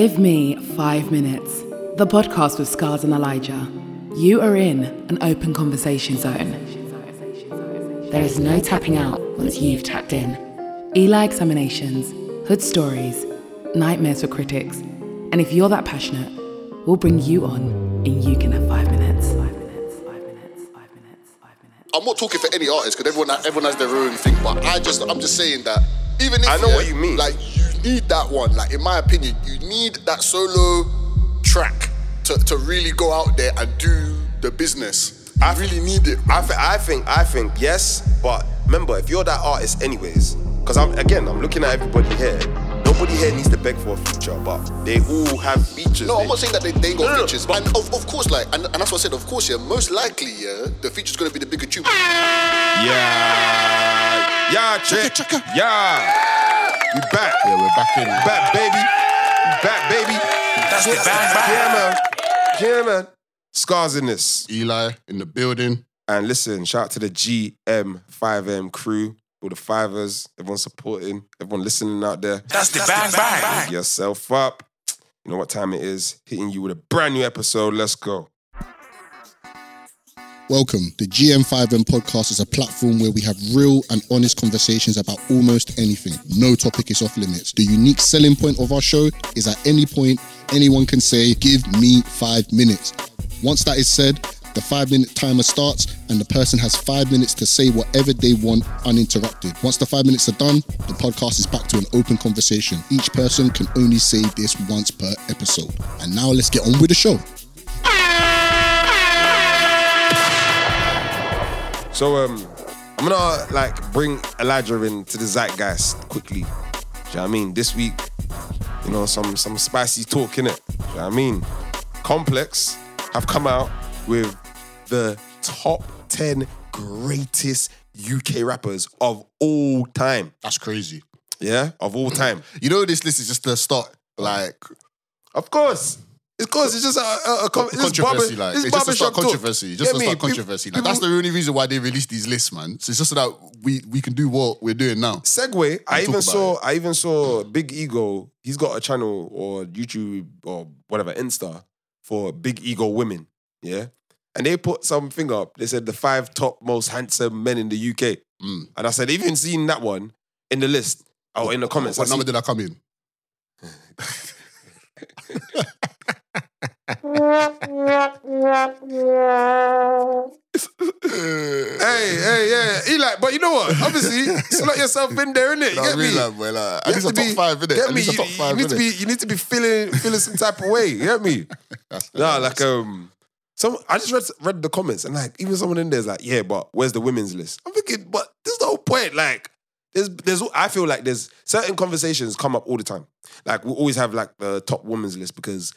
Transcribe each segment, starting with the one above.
Give me five minutes. The podcast with Scarz and Elijah. You are in an open conversation zone. There is no tapping out once you've tapped in. Eli examinations, hood stories, nightmares for critics. And if you're that passionate, we'll bring you on and you can have five minutes. Five minutes, five minutes, five minutes. I'm not talking for any artist because everyone everyone has their own thing, but I just I'm just saying that even if I know yeah, what you mean. Like you need that one. Like in my opinion, you need that solo track to, to really go out there and do the business. You I really need it. I, th- I think I think yes, but remember if you're that artist anyways, because I'm again I'm looking at everybody here. Nobody here needs to beg for a feature, but they all have features. No, I'm not saying that they, they ain't got No, no, no, features. but- and of, of course, like, and, and that's what I said, of course, yeah, most likely, yeah, the feature's gonna be the bigger tune. Yeah, yeah, check, yeah. We back, Yeah, we're back in. back, baby, back, baby. That's the bang bang. Yeah, man. Yeah, man. Scarz in this. Eli in the building. And listen, shout out to the GM5M crew, all the fivers, everyone supporting, everyone listening out there. That's the bang bang. Pick yourself up. You know what time it is. Hitting you with a brand new episode. Let's go. Welcome. The GM5M podcast is a platform where we have real and honest conversations about almost anything. No topic is off limits. The unique selling point of our show is at any point, anyone can say, Give me five minutes. Once that is said, the five minute timer starts and the person has five minutes to say whatever they want uninterrupted. Once the five minutes are done, the podcast is back to an open conversation. Each person can only say this once per episode. And now let's get on with the show. So um I'm gonna like bring Elijah into the zeitgeist quickly. Do you know what I mean? This week, you know, some some spicy talk in it. Do you know what I mean? Complex have come out with the top 10 greatest UK rappers of all time. That's crazy. Yeah? Of all time. You know, this list is just the start, like, Of course. Of course, it's just a, a, a con- it's controversy. barber- like, it's it's just to start talk. controversy. Just Get to start controversy. Like, people- that's the only reason why they released these lists, man. So it's just so that we we can do what we're doing now. Segue. I even saw it. I even saw Big Ego. He's got a channel or YouTube or whatever Insta for Big Ego women. Yeah. And they put something up. They said the five top most handsome men in the UK. Mm. And I said, even seen that one in the list or in the comments. What number see- did I come in? hey, hey, yeah. Eli, but you know what? Obviously, slot yourself in there, innit? You No, get me? like, well, uh, at least a to top be- five, innit? Get At me? You, top you five, need to be you need to be feeling feeling some type of way. You get me? No, like um, some I just read read the comments and like even someone in there's like, yeah, but where's the women's list? I'm thinking, but there's the whole point. Like, there's there's I feel like there's certain conversations come up all the time. Like we always have like the top women's list because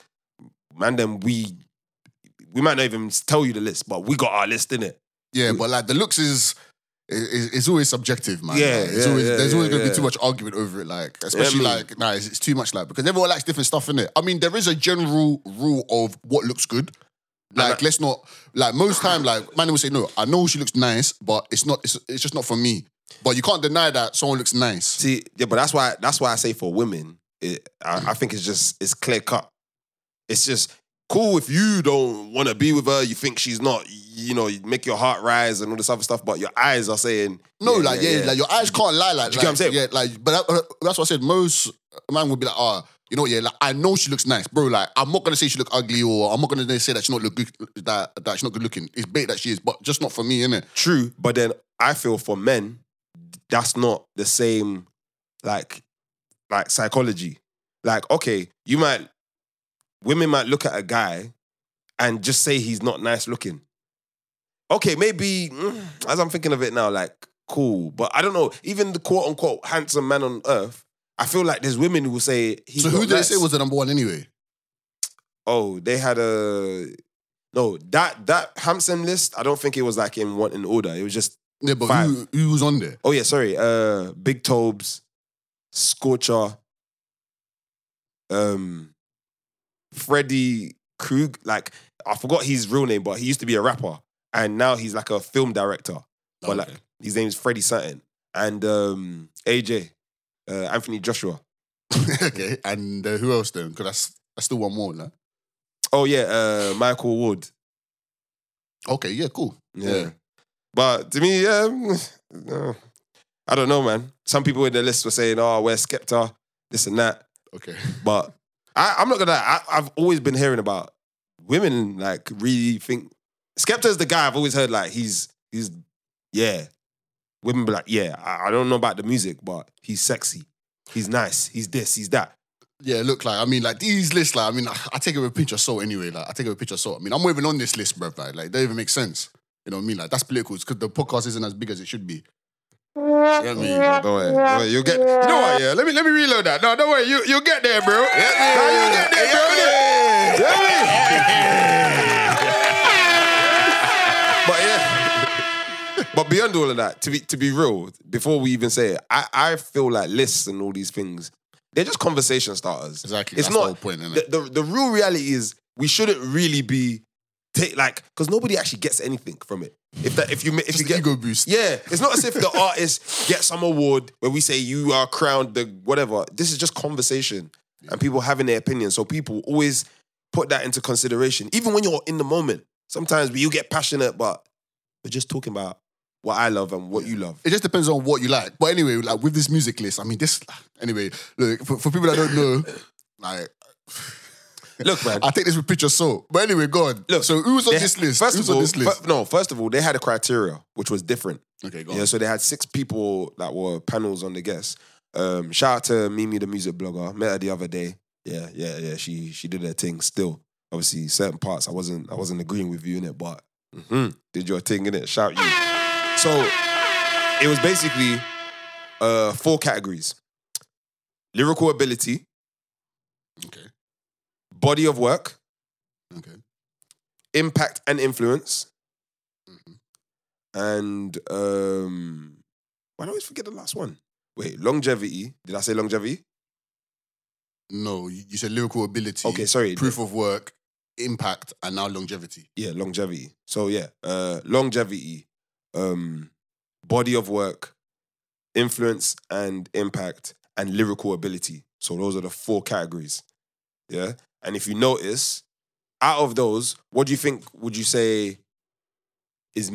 man, then we we might not even tell you the list, but we got our list in it. Yeah, but like the looks is is, is always subjective, man. Yeah, Like, it's yeah, always, yeah, there's always yeah, gonna be too much argument over it. Like, especially like, nah, it's, it's too much. Like, because everyone likes different stuff in it. I mean, there is a general rule of what looks good. Like, let's not like most time. Like, man will say, no, I know she looks nice, but it's not. It's, it's just not for me. But you can't deny that someone looks nice. See, yeah, but that's why that's why I say for women, it, I, I think it's just it's clear cut. It's just cool if you don't want to be with her. You think she's not, you know, you make your heart rise and all this other stuff, but your eyes are saying No, like yeah, like your eyes can't lie. Like, you get what I'm saying? Yeah, like, but that, that's what I said. Most man would be like, ah, you know, yeah, like I know she looks nice, bro. Like, I'm not gonna say she look ugly, or I'm not gonna say that she not look good, that that she's not good looking. It's bait that she is, but just not for me, innit? True, but then I feel for men, that's not the same, like, like psychology. Like, okay, you might, women might look at a guy and just say he's not nice looking. Okay, maybe mm, as I'm thinking of it now, like, cool, but I don't know. Even the quote unquote handsome man on earth, I feel like there's women who will say he's So who did they say was the number one anyway? Oh, they had a no that that handsome list. I don't think it was like in one in order. It was just Yeah, but Five. who who was on there? Oh yeah, sorry. Uh, Big Tobes, Scorcher, um, Freddie Krug. Like I forgot his real name, but he used to be a rapper, and now he's like a film director. But like his name is Freddie Sutton, and um, AJ, uh, Anthony Joshua. okay, and uh, who else then? Because I, that's still want more, no? Oh yeah, uh, Michael Wood. Okay, yeah, cool. Yeah. But to me, yeah, no. I don't know, man. Some people in the list were saying, "Oh, we're Skepta, this and that." Okay. But I, I'm not gonna. I, I've always been hearing about women like really think Skepta's the guy I've always heard like he's he's yeah. Women be like, yeah, I, I don't know about the music, but he's sexy. He's nice. He's this. He's that. Yeah, look, like I mean, like these lists, like I mean, I, I take it with a pinch of salt anyway. Like I take it with a pinch of salt. I mean, I'm not even on this list, bro. Like, like they don't even make sense. You know what I mean? Like that's political because the podcast isn't as big as it should be. You what I? Don't worry, don't worry. You'll get. You know what? Yeah. Let me let me reload that. No, don't worry. You you'll get there, bro. Yeah, you get there, bro. But yeah. But beyond all of that, to be to be real, before we even say it, I, I feel like lists and all these things, they're just conversation starters. Exactly. It's That's the not whole point, innit? The, the the real reality is we shouldn't really be take like because nobody actually gets anything from it. If that if you if Just you get ego boost. yeah, it's not as if the artist gets some award where we say you are crowned the whatever. This is just conversation and people having their opinion. So people always put that into consideration, even when you're in the moment. Sometimes you get passionate, but we're just talking about what I love and what you love. It just depends on what you like. But anyway, like with this music list, I mean, this anyway. Look for, for people that don't know, like Look, man. I take this with a pinch of salt. But anyway, go on. Look, so who was on they- this list? First Who's of all, on this list? fir- no. First of all, they had a criteria which was different. okay, go Yeah, on. so they had six people that were panels on the guests. Um, shout out to Mimi, the music blogger. Met her the other day. Yeah, yeah, yeah. She she did her thing. Still, obviously, certain parts I wasn't I wasn't agreeing with you in it, but mhm, did your thing in it. Shout you. So it was basically uh four categories: lyrical ability, Okay, body of work, okay. impact and influence, Mhm. and um, why do I always forget the last one? Wait, longevity. Did I say longevity? No, you, you said lyrical ability. Okay, sorry. Proof of work, impact, and now longevity. Yeah, longevity. So yeah, uh, longevity, um, body of work, influence and impact, and lyrical ability. So those are the four categories. Yeah, and if you notice, out of those, what do you think? Would you say is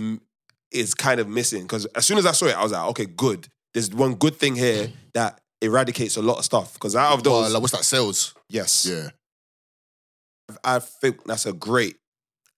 is kind of missing? Because as soon as I saw it, I was like, okay, good. There's one good thing here that eradicates a lot of stuff. Because out of Well, those, like, what's that? Sales. yes, Yeah. I think that's a great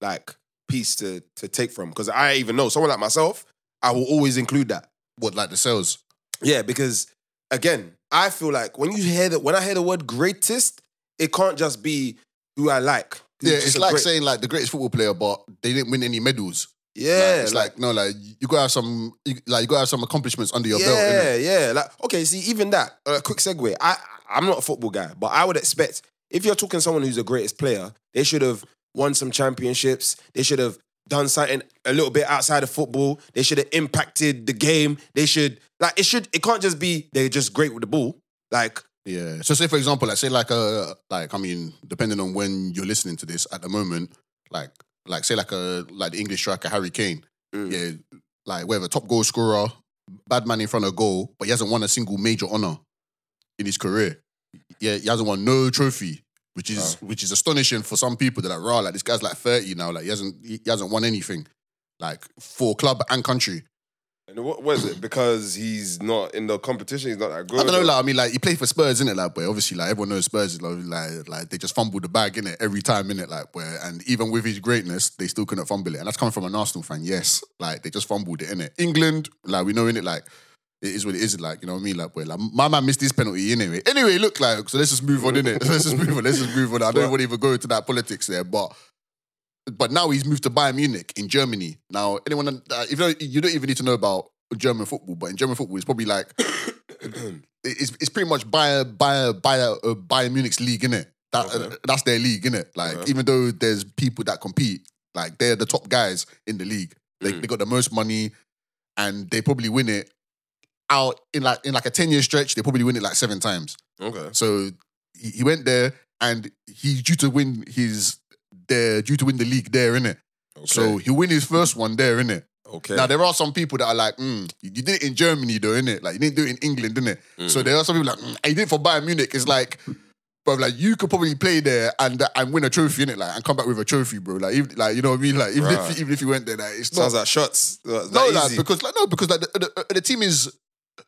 like piece to to take from because I even know someone like myself, I will always include that. What, like the sales? Yeah, because again, I feel like when you hear that when I hear the word greatest, it can't just be who I like. Who's Yeah, it's like great- saying like the greatest football player, but they didn't win any medals. Like, yeah, it's like, no, like you gotta have some, you, like you gotta have some accomplishments under your yeah, belt. Yeah, yeah. Like okay, see, even that. A quick segue. I I'm not a football guy, but I would expect if you're talking someone who's the greatest player, they should have won some championships. They should have done something a little bit outside of football. They should have impacted the game. They should like it should. It can't just be they're just great with the ball. Like Yeah. So say for example, like say like a like I mean, depending on when you're listening to this at the moment, like like say like a like the English striker Harry Kane. Mm. Yeah, like whatever, top goal scorer, bad man in front of goal, but he hasn't won a single major honor in his career. Yeah, he hasn't won no trophy, which is which is astonishing for some people that are raw. Like this guy's like 30 now, like he hasn't he hasn't won anything. Like for club and country. And what was it? Because he's not in the competition. He's not that good. I don't know, like I mean, like he played for Spurs, innit? Like, but obviously, like everyone knows Spurs is like, like, they just fumbled the bag in it every time, innit? Like, where and even with his greatness, they still couldn't fumble it, and that's coming from an Arsenal fan. Yes, like they just fumbled it, innit? England, like we know, innit? Like it is what it is, like you know what I mean? Like, where like my man missed this penalty anyway. Anyway, look, like so let's just move on, innit? let's just move on. Let's just move on. I don't want to even go into that politics there, but. But now he's moved to Bayern Munich in Germany. Now, anyone, uh, if you don't, you don't even need to know about German football, but in German football, it's probably like it's, it's pretty much Bayern Bayern Bayern, uh, Bayern Munich's league, innit? That uh, that's their league, innit? Like Okay. even though there's people that compete, like they're the top guys in the league. They Mm. they got the most money, and they probably win it out in like in like a ten year stretch. They probably win it like seven times. Okay. So he, he went there, and he's due to win his. They're due to win the league there, innit? okay. So he'll win his first one there, innit? Okay. Now there are some people that are like, mm, you did it in Germany though, innit? Like you didn't do it in England, didn't it? So there are some people like, mm, you did it for Bayern Munich. It's like, bro, like you could probably play there and and win a trophy, innit? Like and come back with a trophy, bro. Like even, like you know what I mean? Like even Right. if even if you went there, like it's not Sounds like shots. That no, easy. like because like no, because like the, the, the team is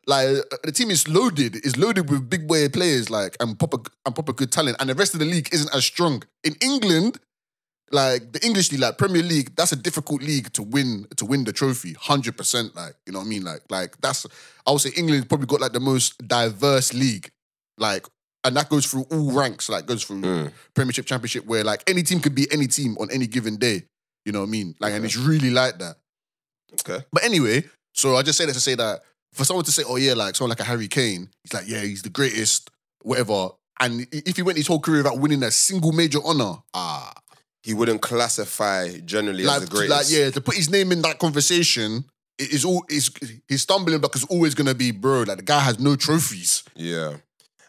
like the team is loaded. Is loaded with big boy players like and proper and proper good talent, and the rest of the league isn't as strong. In England, like the English league, like Premier League, that's a difficult league to win to win the trophy. Hundred percent, like you know what I mean. Like like that's I would say England probably got like the most diverse league, like. And that goes through all ranks, like goes through Mm. Premiership, Championship, where like any team could be any team on any given day. You know what I mean? Like, and it's really like that. okay. But anyway, so I just say that to say that for someone to say, oh yeah, like someone like a Harry Kane, he's like, yeah, he's the greatest, whatever. And if he went his whole career without winning a single major honor, ah, He wouldn't classify generally like, as the greatest. like yeah, to put his name in that conversation i- is all is his stumbling block is always gonna be, bro. Like the guy has no trophies. Yeah.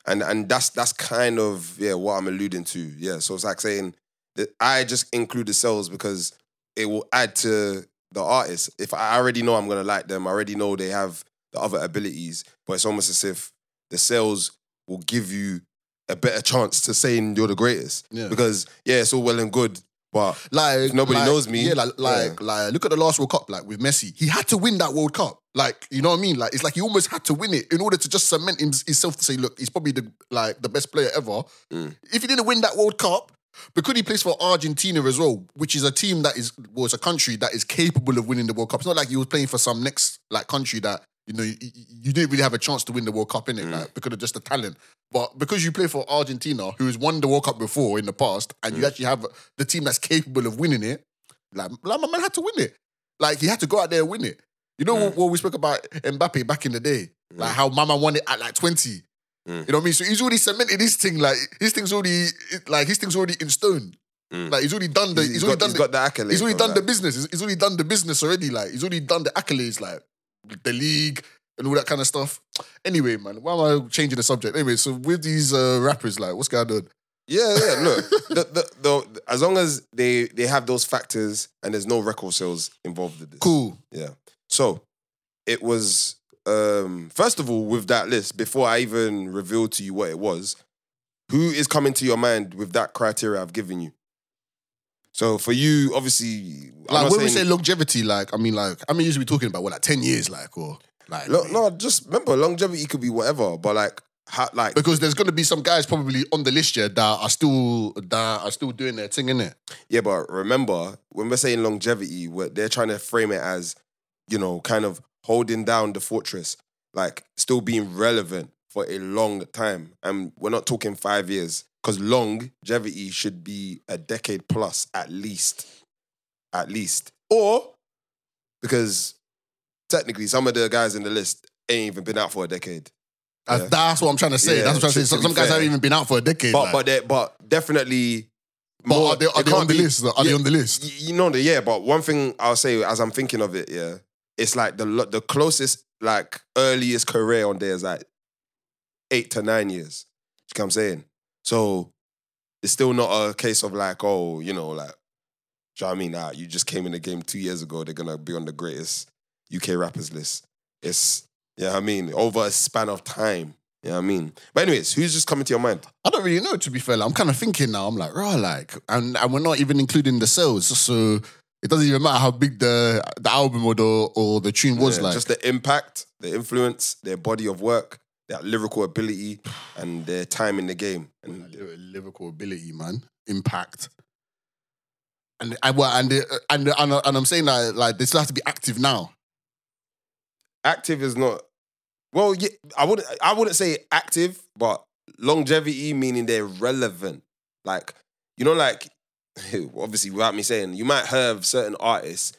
And and that's that's kind of yeah what I'm alluding to. Yeah. So it's like saying that I just include the sales because it will add to the artist. If I already know I'm gonna like them, I already know they have the other abilities, but it's almost as if the sales will give you a better chance to saying you're the greatest. Yeah. Because yeah, it's all well and good, but Like nobody like- knows me, yeah. Like, like, like, look at the last World Cup, like with Messi, he had to win that World Cup. Like, you know what I mean? Like, it's like he almost had to win it in order to just cement himself to say, look, he's probably the like the best player ever. Mm. If he didn't win that World Cup, because he plays for Argentina as well, which is a team that is well, it's a country that is capable of winning the World Cup. It's not like he was playing for some next like country that you know you, you didn't really have a chance to win the World Cup in it, like because of just the talent. But because you play for Argentina, who has won the World Cup before in the past, and you actually have the team that's capable of winning it, like, like my man had to win it. Like he had to go out there and win it. You know what, what we spoke about Mbappe back in the day, like how Mama won it at like twenty. Mm. You know what I mean? So he's already cemented his thing. Like his thing's already like his thing's already in stone. Mm. Like he's already done the. he's, He's, got, already done. he's the, got the accolades. He's already done the business. He's, he's already done the business already. Like he's already done the accolades, like the league and all that kind of stuff. Anyway, man, why am I changing the subject? Anyway, so with these uh, rappers, like, what's going on? Yeah, yeah. Look, the, the, the, as long as they they have those factors and there's no record sales involved with this. Cool. Yeah. So it was um first of all with that list before I even revealed to you what it was. Who is coming to your mind with that criteria I've given you? So for you, obviously, I'm Like not when we say saying- longevity, like I mean, like I mean, usually we're talking about what, like ten years, like or like no, just remember longevity could be whatever, but like, ha, like because there's gonna be some guys probably on the list here that are still that are still doing their thing in it. Yeah, but remember, when we're saying longevity, we're, they're trying to frame it as, you know, kind of holding down the fortress, like still being relevant for a long time. And we're not talking five years, because longevity should be a decade plus at least. At least. Or because technically some of the guys in the list ain't even been out for a decade. That's, Yeah. that's what I'm trying to say. Yeah, that's what I'm trying to say. Some, some guys haven't even been out for a decade. But like. but but definitely But more- are they, are they on the be- list? Are they on the list? You know the yeah, but one thing I'll say as I'm thinking of it, yeah, it's like the the closest like earliest career on there is like eight to nine years. You know what I'm saying? So it's still not a case of like, oh, you know, like, do you know what I mean? Nah, you just came in the game two years ago. They're gonna be on the greatest UK rappers list. It's yeah, I mean, over a span of time. Yeah, I mean. But anyways, who's just coming to your mind? I don't really know. To be fair, like, I'm kind of thinking now. I'm like, raw, like, and and we're not even including the sales, so it doesn't even matter how big the the album or the or the tune was. Yeah, like, just the impact, the influence, their body of work, their lyrical ability, and their time in the game. And lyrical ability, man, impact. And I well, and the, and the, and and I'm saying that like they still have to be active now. active is not. Well, yeah, I wouldn't. I wouldn't say active, but longevity meaning they're relevant. Like you know, like obviously without me saying, you might have certain artists.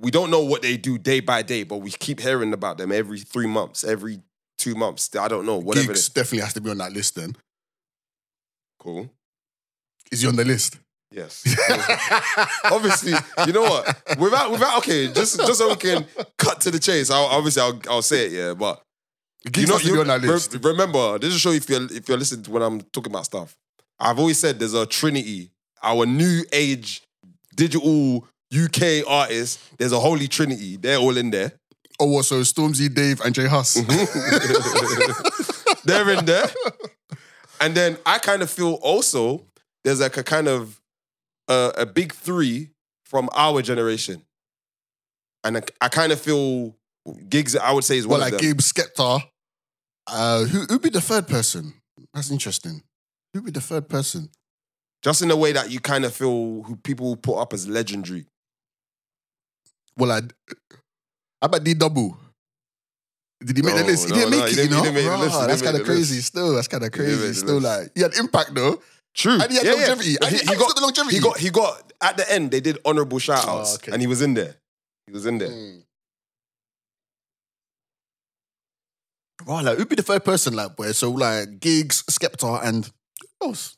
We don't know what they do day by day, but we keep hearing about them every three months, every two months. I don't know, whatever. It Giggs is. definitely has to be on that list. Then Cool. is he on the list? Yes. obviously, you know what? Without without okay, just just so we can cut to the chase. I'll, obviously, I'll I'll say it. Yeah, but Giggs you know, has to be you, on that re- list. remember, this is show if you're if you're listening to when I'm talking about stuff. I've always said there's a trinity, our new age digital UK artists, there's a holy trinity. They're all in there. Oh, what? So Stormzy, Dave, and J Hus. They're in there. And then I kind of feel also there's like a kind of uh, a big three from our generation. And I, I kind of feel Giggs I would say is well, one like of them. Gabe Skepta. Uh, who who'd be the third person? That's interesting. Who'd be the third person? Just in a way that you kind of feel who people put up as legendary. Well, I. How about D Double? Did he make the list? He no, didn't no, make he it, you know? didn't make the list, he that's kind of crazy. Still, that's kind of crazy. Still, like he had impact though. True. And he had longevity. And he- and he's got the longevity. He got he got at the end they did honorable shout outs Oh, okay. and he was in there. He was in there. Mm. Right, like who'd be the third person, like boy? So like Giggs, Skepta, and who else?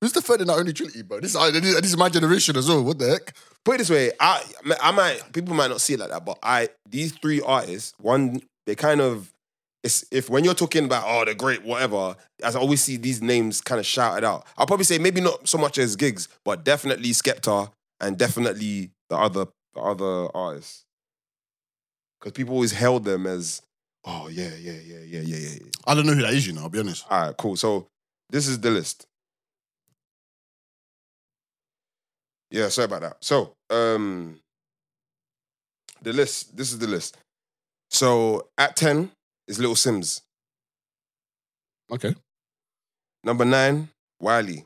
Who's the third in that only trinity, bro? This, is- this is my generation as well. What the heck? Put it this way, I I might people might not see it like that, but I these three artists, one they kind of it's if when you're talking about oh the great whatever, as I always see these names kind of shouted out. I'll probably say maybe not so much as Giggs, but definitely Skepta and definitely the other the other artists. Because people always held them as oh yeah yeah yeah yeah yeah yeah. yeah. I don't know who that is. You know, I'll be honest. All right, cool. So this is the list. Yeah, sorry about that. So, um, the list. This is the list. So at ten is Little Simz. Okay, Number nine, Wiley.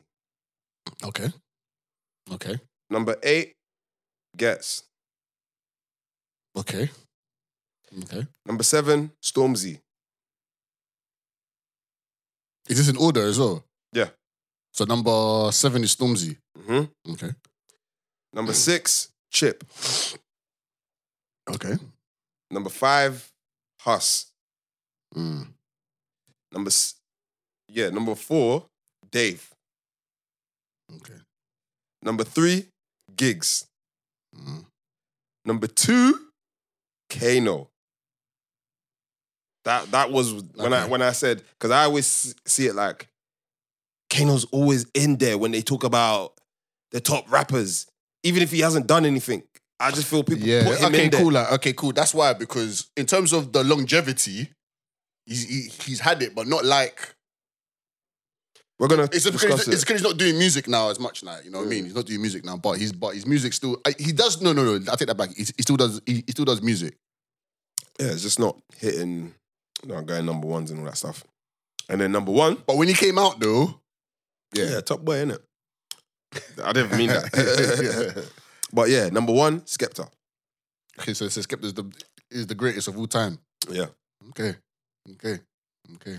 okay, okay, Number eight, Ghetts. okay, okay. Number seven, Stormzy. Is this in order as well? Yeah. So number seven is Stormzy. hmm Okay, Number six, Chip. okay. Number five, Hus. Mm. Number s- yeah, number four, Dave. Okay. Number three, Giggs. Mm. Number two, Kano. That that was when I when I said because I always see it like Kano's always in there when they talk about the top rappers, even if he hasn't done anything. I just feel people Yeah. put him Okay. in there. Cool. Like, okay. Cool. That's why because in terms of the longevity, he's he, he's had it, but not like We're gonna it's because it's because he's not doing music now as much now. You know what I mean? He's not doing music now, but he's but his music still he does. No, no, no. I take that back. He, he still does. He, he still does music. Yeah, it's just not hitting, not going number ones and all that stuff. And then number one, But when he came out though, yeah, top boy, innit? I didn't mean that. but yeah, number one, Skepta. Okay, so so Skepta is the is the greatest of all time. Yeah. Okay, okay, okay.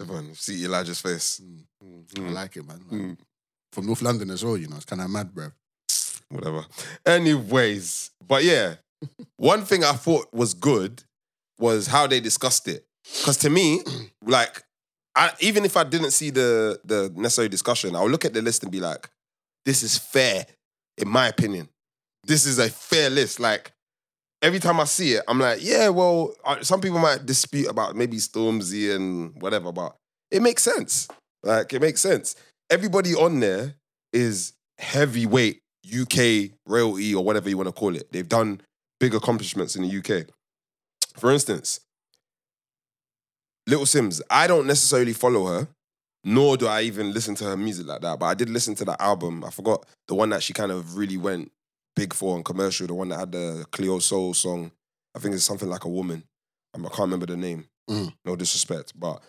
Everyone, see Elijah's face. Mm. I Mm, like it, man. mm, From North London as well, you know. It's kind of mad, bro. whatever. Anyways, but yeah, one thing I thought was good was how they discussed it. Because to me, like, I, even if I didn't see the the necessary discussion, I'll look at the list and be like, this is fair, in my opinion. This is a fair list. Like, every time I see it, I'm like, yeah, well, some people might dispute about maybe Stormzy and whatever, but it makes sense. Like, it makes sense. Everybody on there is heavyweight UK royalty or whatever you want to call it. They've done big accomplishments in the UK. For instance, Little Simz, I don't necessarily follow her, nor do I even listen to her music like that. But I did listen to that album. I forgot the one that she kind of really went big for and commercial, the one that had the Cleo Sol song. I think it's something like a woman. Um, I can't remember the name. Mm. No disrespect, but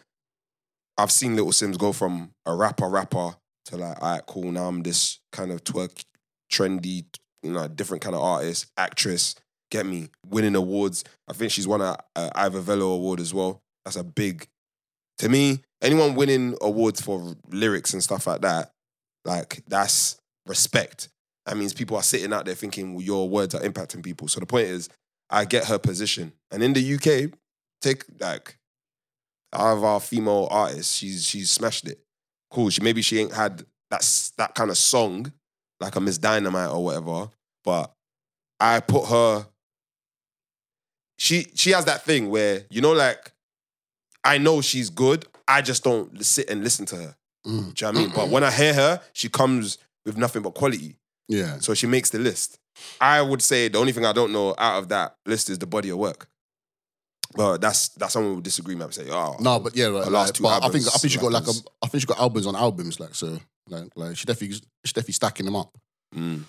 I've seen Little Simz go from a rapper rapper to like, all right, cool. Now I'm this kind of twerk, trendy, you know, different kind of artist, actress. Get me winning awards. I think she's won a, a Ivor Novello award as well. That's a big. To me, anyone winning awards for lyrics and stuff like that, like that's respect. That means people are sitting out there thinking well, your words are impacting people. So the point is, I get her position. And in the UK, take like out of our female artists, she's she's smashed it. Cool. She maybe she ain't had that that kind of song like a Miss Dynamite or whatever, but I put her. She she has that thing where you know like I know she's good. I just don't sit and listen to her. Mm. Do you know what I mean? But when I hear her, she comes with nothing but quality. Yeah. So she makes the list. I would say the only thing I don't know out of that list is the body of work. But that's that's someone who would disagree. Might say, oh, No, but yeah, right, Her like, last two but I think I think she got like a. I think she got albums on albums, like so, like like she definitely she definitely stacking them up. Mm.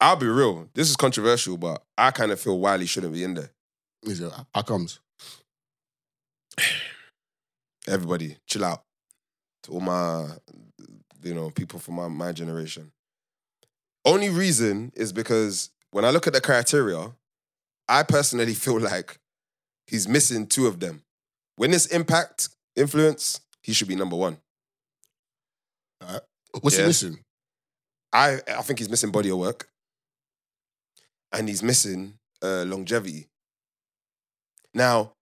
I'll be real. This is controversial, but I kind of feel Wiley shouldn't be in there. Is it? How comes? Everybody, chill out. To all my, you know, people from my, my generation. Only reason is because when I look at the criteria, I personally feel like he's missing two of them. When it's impact, influence, he should be number one. What's Yeah. he missing? I I think he's missing body of work, and he's missing uh, longevity. Now,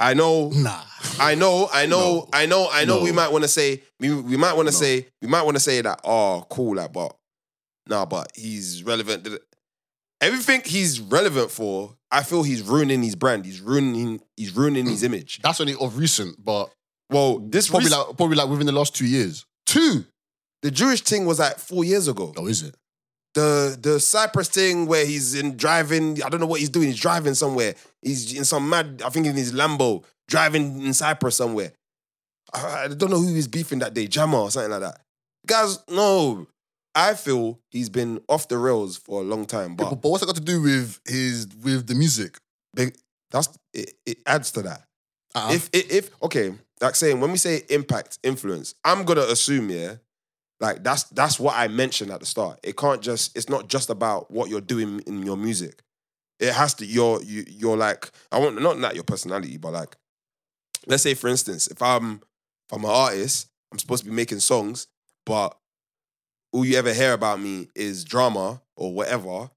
I know, Nah. I know, I know, No. I know, I know. We might want to say, we, we might want to No. say, we might want to say that. Oh, cool, like, but nah, but he's relevant. Everything he's relevant for, I feel he's ruining his brand. He's ruining, he's ruining his mm. image. That's only of recent, but Well, this probably rec- like probably like within the last two years. two. The Jewish thing was like four years ago. Oh, is it? The the Cyprus thing where he's in driving. I don't know what he's doing. He's driving somewhere. He's in some mad. I think in his Lambo driving in Cyprus somewhere. I, I don't know who he's beefing that day, Jammer or something like that. Guys, no. I feel he's been off the rails for a long time, But, but but what's that got to do with his with the music? big, that's it, it adds to that. Uh-uh. If, if if okay, like saying when we say impact, influence, I'm gonna assume yeah, like that's that's what I mentioned at the start. It can't just it's not just about what you're doing in your music. It has to you're you you're like I want not not your personality, but like let's say for instance, if I'm if I'm an artist, I'm supposed to be making songs, but all you ever hear about me is drama or whatever.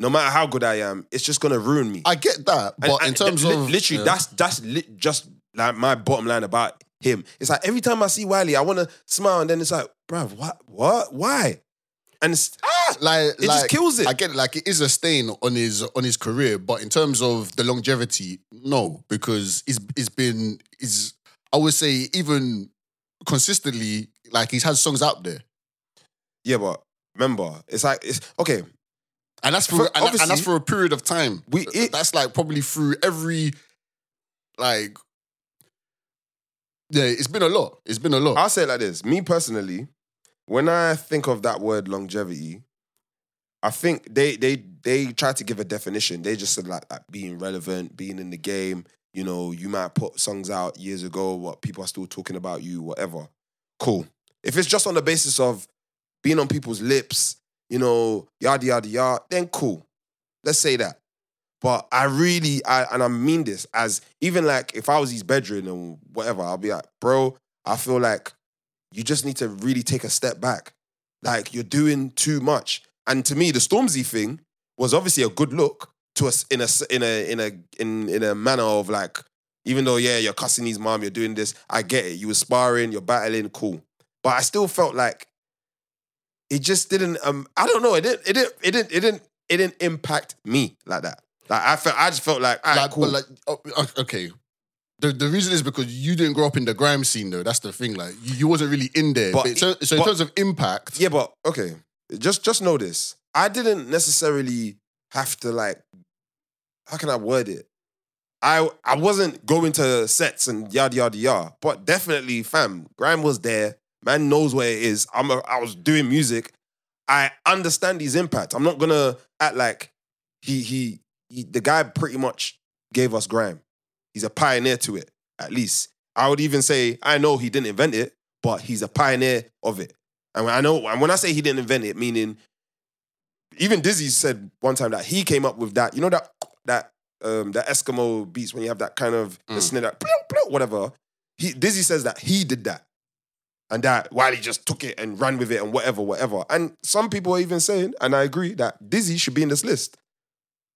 No matter how good I am, it's just gonna ruin me. I get that, And- but in and terms li- of literally, yeah. that's that's li- just like my bottom line about him. It's like every time I see Wiley, I want to smile, and then it's like, bruv, what, what, why? And it's ah, like it just kills it. I get it, like it is a stain on his on his career, but in terms of the longevity, no, because it's it's been is I would say even consistently like he's had songs out there, yeah, but remember, it's like it's okay. and that's for, For- and, and that's for a period of time. We- it- that's like probably through every like yeah, it's been a lot. It's been a lot. I'll say it like this: me personally, when I think of that word longevity, I think they they they try to give a definition. They just said like, like being relevant, being in the game. You know, you might put songs out years ago, what people are still talking about you, whatever. Cool. If it's just on the basis of being on people's lips, you know, yada yada yada, then cool. Let's say that. But I really, I and I mean this as even like if I was his bedroom and whatever, I'll be like, bro, I feel like you just need to really take a step back. Like you're doing too much. And to me, the Stormzy thing was obviously a good look to us in a in a in a in in a manner of like, even though yeah, you're cussing his mom, you're doing this. I get it. You were sparring, you're battling, cool. But I still felt like it just didn't. Um, I don't know. It didn't. It didn't. It didn't. It didn't. It didn't impact me like that. Like I felt. I just felt like, right, like, cool. like, oh, okay. The, the reason is because you didn't grow up in the grime scene, though. That's the thing. Like, you, you wasn't really in there. But- But, so, so in but- terms of impact, Yeah, but okay. Just just know this. I didn't necessarily have to like how can I word it? I I wasn't going to sets and yada yada yada, but definitely fam, Grime was there. Man knows where it is. I'm a, I was doing music. I understand his impact. I'm not gonna act like he he, he the guy pretty much gave us Grime. He's a pioneer to it, at least. I would even say I know he didn't invent it, but he's a pioneer of it. And I know, and when I say he didn't invent it, meaning even Dizzee said one time that he came up with that. You know that that um that Eskimo beats when you have that kind of Mm. snare that whatever. He Dizzee says that he did that, and that while he just took it and ran with it and whatever, whatever. And some people are even saying, and I agree that Dizzee should be in this list.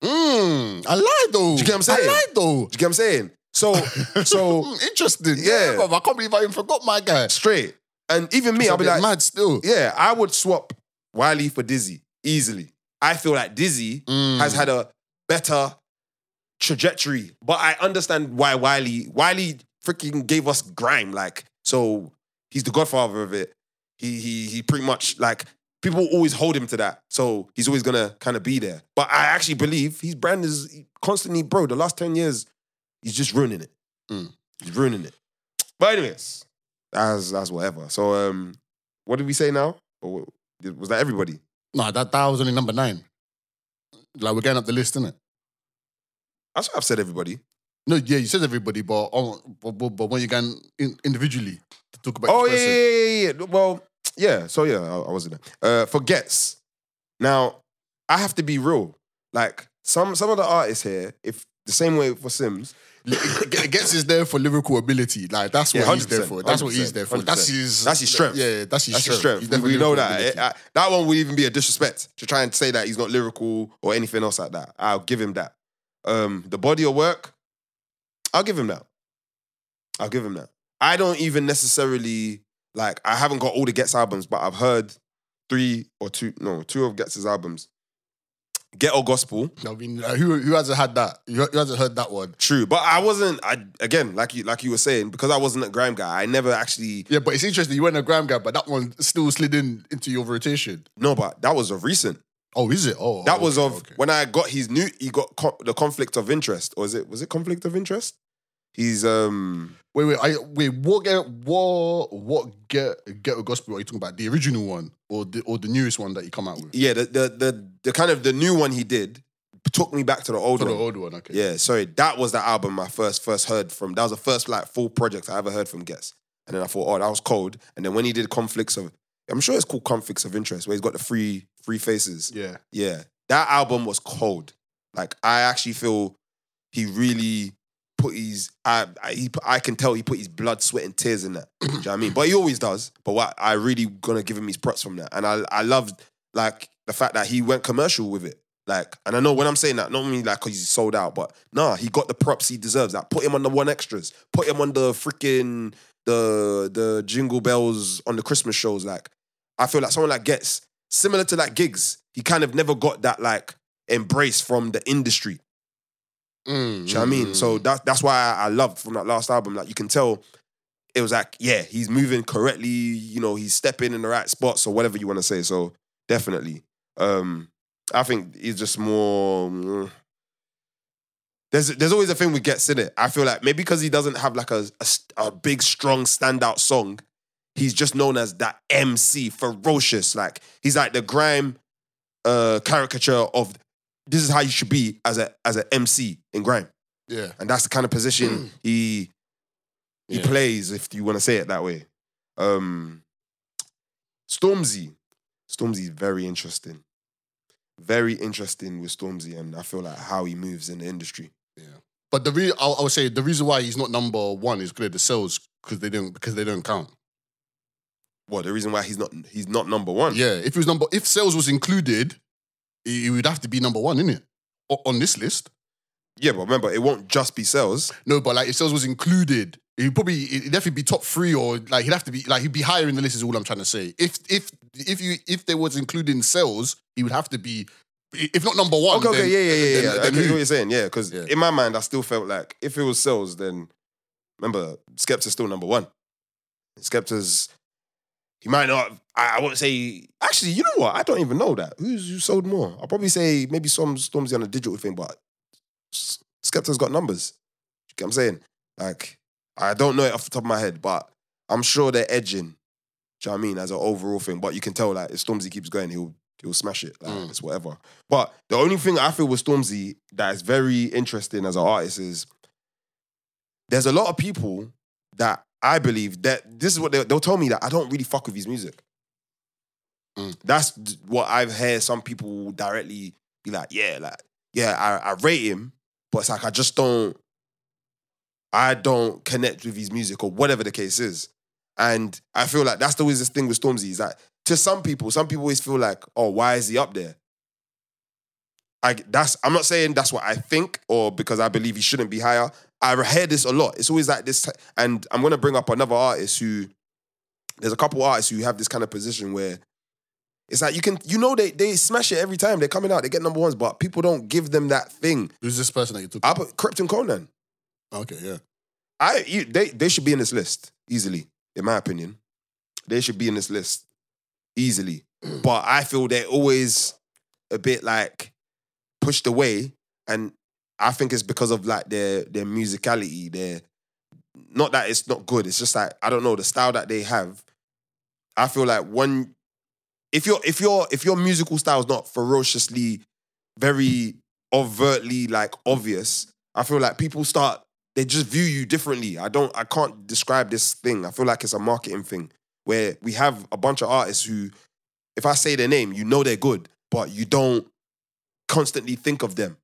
Mm, I lied though. Do you get what I'm saying? I lied though. Do you get what I'm saying? So so Mm, interesting. Yeah. Yeah, bruv, I can't believe I even forgot my guy. straight, and even me, I'll be like, mad still. yeah, I would swap Wiley for Dizzee easily. I feel like Dizzee Mm. has had a better trajectory. But I understand why Wiley Wiley freaking gave us grime. Like, so he's the godfather of it. He he he pretty much like people always hold him to that. So he's always gonna kind of be there. But I actually believe his brand is constantly, bro. The last ten years, he's just ruining it. Mm. He's ruining it. But anyways, that's that's whatever. So um, what did we say now? Or was that everybody? No, that, that was only number nine. Like, we're getting up the list, isn't it? That's what I've said. Everybody. No, yeah, you said everybody, but, on, but, but, but when you're going in, individually to talk about Oh yeah, yeah, yeah, yeah. Well, yeah. So yeah, I, I wasn't there. Uh, for Ghetts. Now, I have to be real. Like some some of the artists here, if the same way for Simz, It Ghetts is there for lyrical ability. Like that's what Yeah, he's there for. That's what he's there for. 100%. That's his. That's his strength. Yeah, that's his that's his strength. He's We know that. ability. I- I- that one would even be a disrespect to try and say that he's not lyrical or anything else like that. I'll give him that. Um, the body of work, I'll give him that. I'll give him that. I don't even necessarily like. I haven't got all the Ghetts albums, but I've heard three or two, no, two of Ghetts' albums. Ghetto Gospel, I mean, who who hasn't had that? Who who hasn't heard that one? true, but I wasn't. I again, like you, like you were saying, because I wasn't a grime guy. I never actually. Yeah, but it's interesting. You weren't a gram guy, but that one still slid in into your rotation. No, but that was of recent. Oh, is it? Oh, That oh, was okay, of okay. when I got his new. He got co- the conflict of interest, or is it? Was it conflict of interest? He's um. Wait, wait, I, wait. What get what what get get a gospel? Are you talking about the original one or the or the newest one that he come out with? Yeah, the the the, the kind of the new one he did took me back to the old one. the old one, okay. Yeah, sorry, that was the album I first first heard from. That was the first like full project I ever heard from Ghetts. And then I thought, oh, that was cold. And then when he did conflicts of, I'm sure it's called conflicts of interest, where he's got the three three faces. yeah. Yeah, that album was cold. Like I actually feel he really put his I I, he, I can tell he put his blood, sweat, and tears in that. Do you know what I mean? But he always does. But what I really gonna give him his props from that, and I I loved like the fact that he went commercial with it. Like, and I know when I'm saying that, not only like because he's sold out, but nah, he got the props he deserves. Like, put him on the one extras, put him on the freaking the the jingle bells on the Christmas shows. Like, I feel like someone like Ghetts similar to like Giggs. He kind of never got that like embrace from the industry. Mm, Do you know what I mean? So that, that's why I, I loved from that last album. Like you can tell it was like, yeah, he's moving correctly, you know, he's stepping in the right spots or whatever you want to say. So definitely. Um, I think he's just more mm. there's there's always a thing with Ghetts in it. I feel like maybe because he doesn't have like a, a, a big, strong standout song, he's just known as that MC, ferocious. Like he's like the grime uh caricature of this is how you should be as a as an MC in grime. yeah. And that's the kind of position he he Yeah. plays, if you want to say it that way. Um Stormzy. Stormzy very interesting. Very interesting with Stormzy, and I feel like how he moves in the industry. Yeah. But the re- I, I would say the reason why he's not number one is because the sales because they don't because they don't count. Well, the reason why he's not he's not number one. Yeah, if he was number if sales was included, he, would have to be number one, innit? O- on this list. Yeah, but remember, it won't just be sales. No, but like if sales was included, he'd probably he'd definitely be top three or like he'd have to be like he'd be higher in the list. Is all I'm trying to say. If if if you if there was including sales, he would have to be if not number one. Okay, okay, then- yeah, yeah, yeah, then- yeah. I then get what you're saying, yeah. Because Yeah. in my mind, I still felt like if it was sales, then remember, Skepta's still number one. Skepta's he might not. I, I won't say. Actually, you know what? I don't even know that. Who's who sold more? I'll probably say maybe some Stormzy on a digital thing, but Skepta's got numbers. You get what I'm saying? Like I don't know it off the top of my head, but I'm sure they're edging. Do you know what I mean? As an overall thing, but you can tell like if Stormzy keeps going, he'll he'll smash it. Like Mm. it's whatever. But the only thing I feel with Stormzy that is very interesting as an artist is there's a lot of people that I believe that this is what they, they'll tell me that I don't really fuck with his music. Mm. That's what I've heard some people directly be like, yeah, like, yeah, I, I rate him, but it's like I just don't, I don't connect with his music or whatever the case is. And I feel like that's the always this thing with Stormzy is that to some people, some people always feel like, oh, why is he up there? I that's I'm not saying that's what I think or because I believe he shouldn't be higher. I hear this a lot. It's always like this, and I'm gonna bring up another artist who there's a couple artists who have this kind of position where it's like you can you know they they smash it every time they're coming out they get number ones, but people don't give them that thing. Who's this person that you took? I put Krept and Konan. okay, yeah. I you, they they should be in this list easily, in my opinion. They should be in this list easily. but I feel they're always a bit like pushed away, and I think it's because of like their their musicality. Their not that it's not good. It's just like I don't know the style that they have. I feel like when if your if your if your musical style is not ferociously very overtly like obvious, I feel like people start they just view you differently. I don't I can't describe this thing. I feel like it's a marketing thing where we have a bunch of artists who if I say their name, you know they're good, but you don't constantly think of them.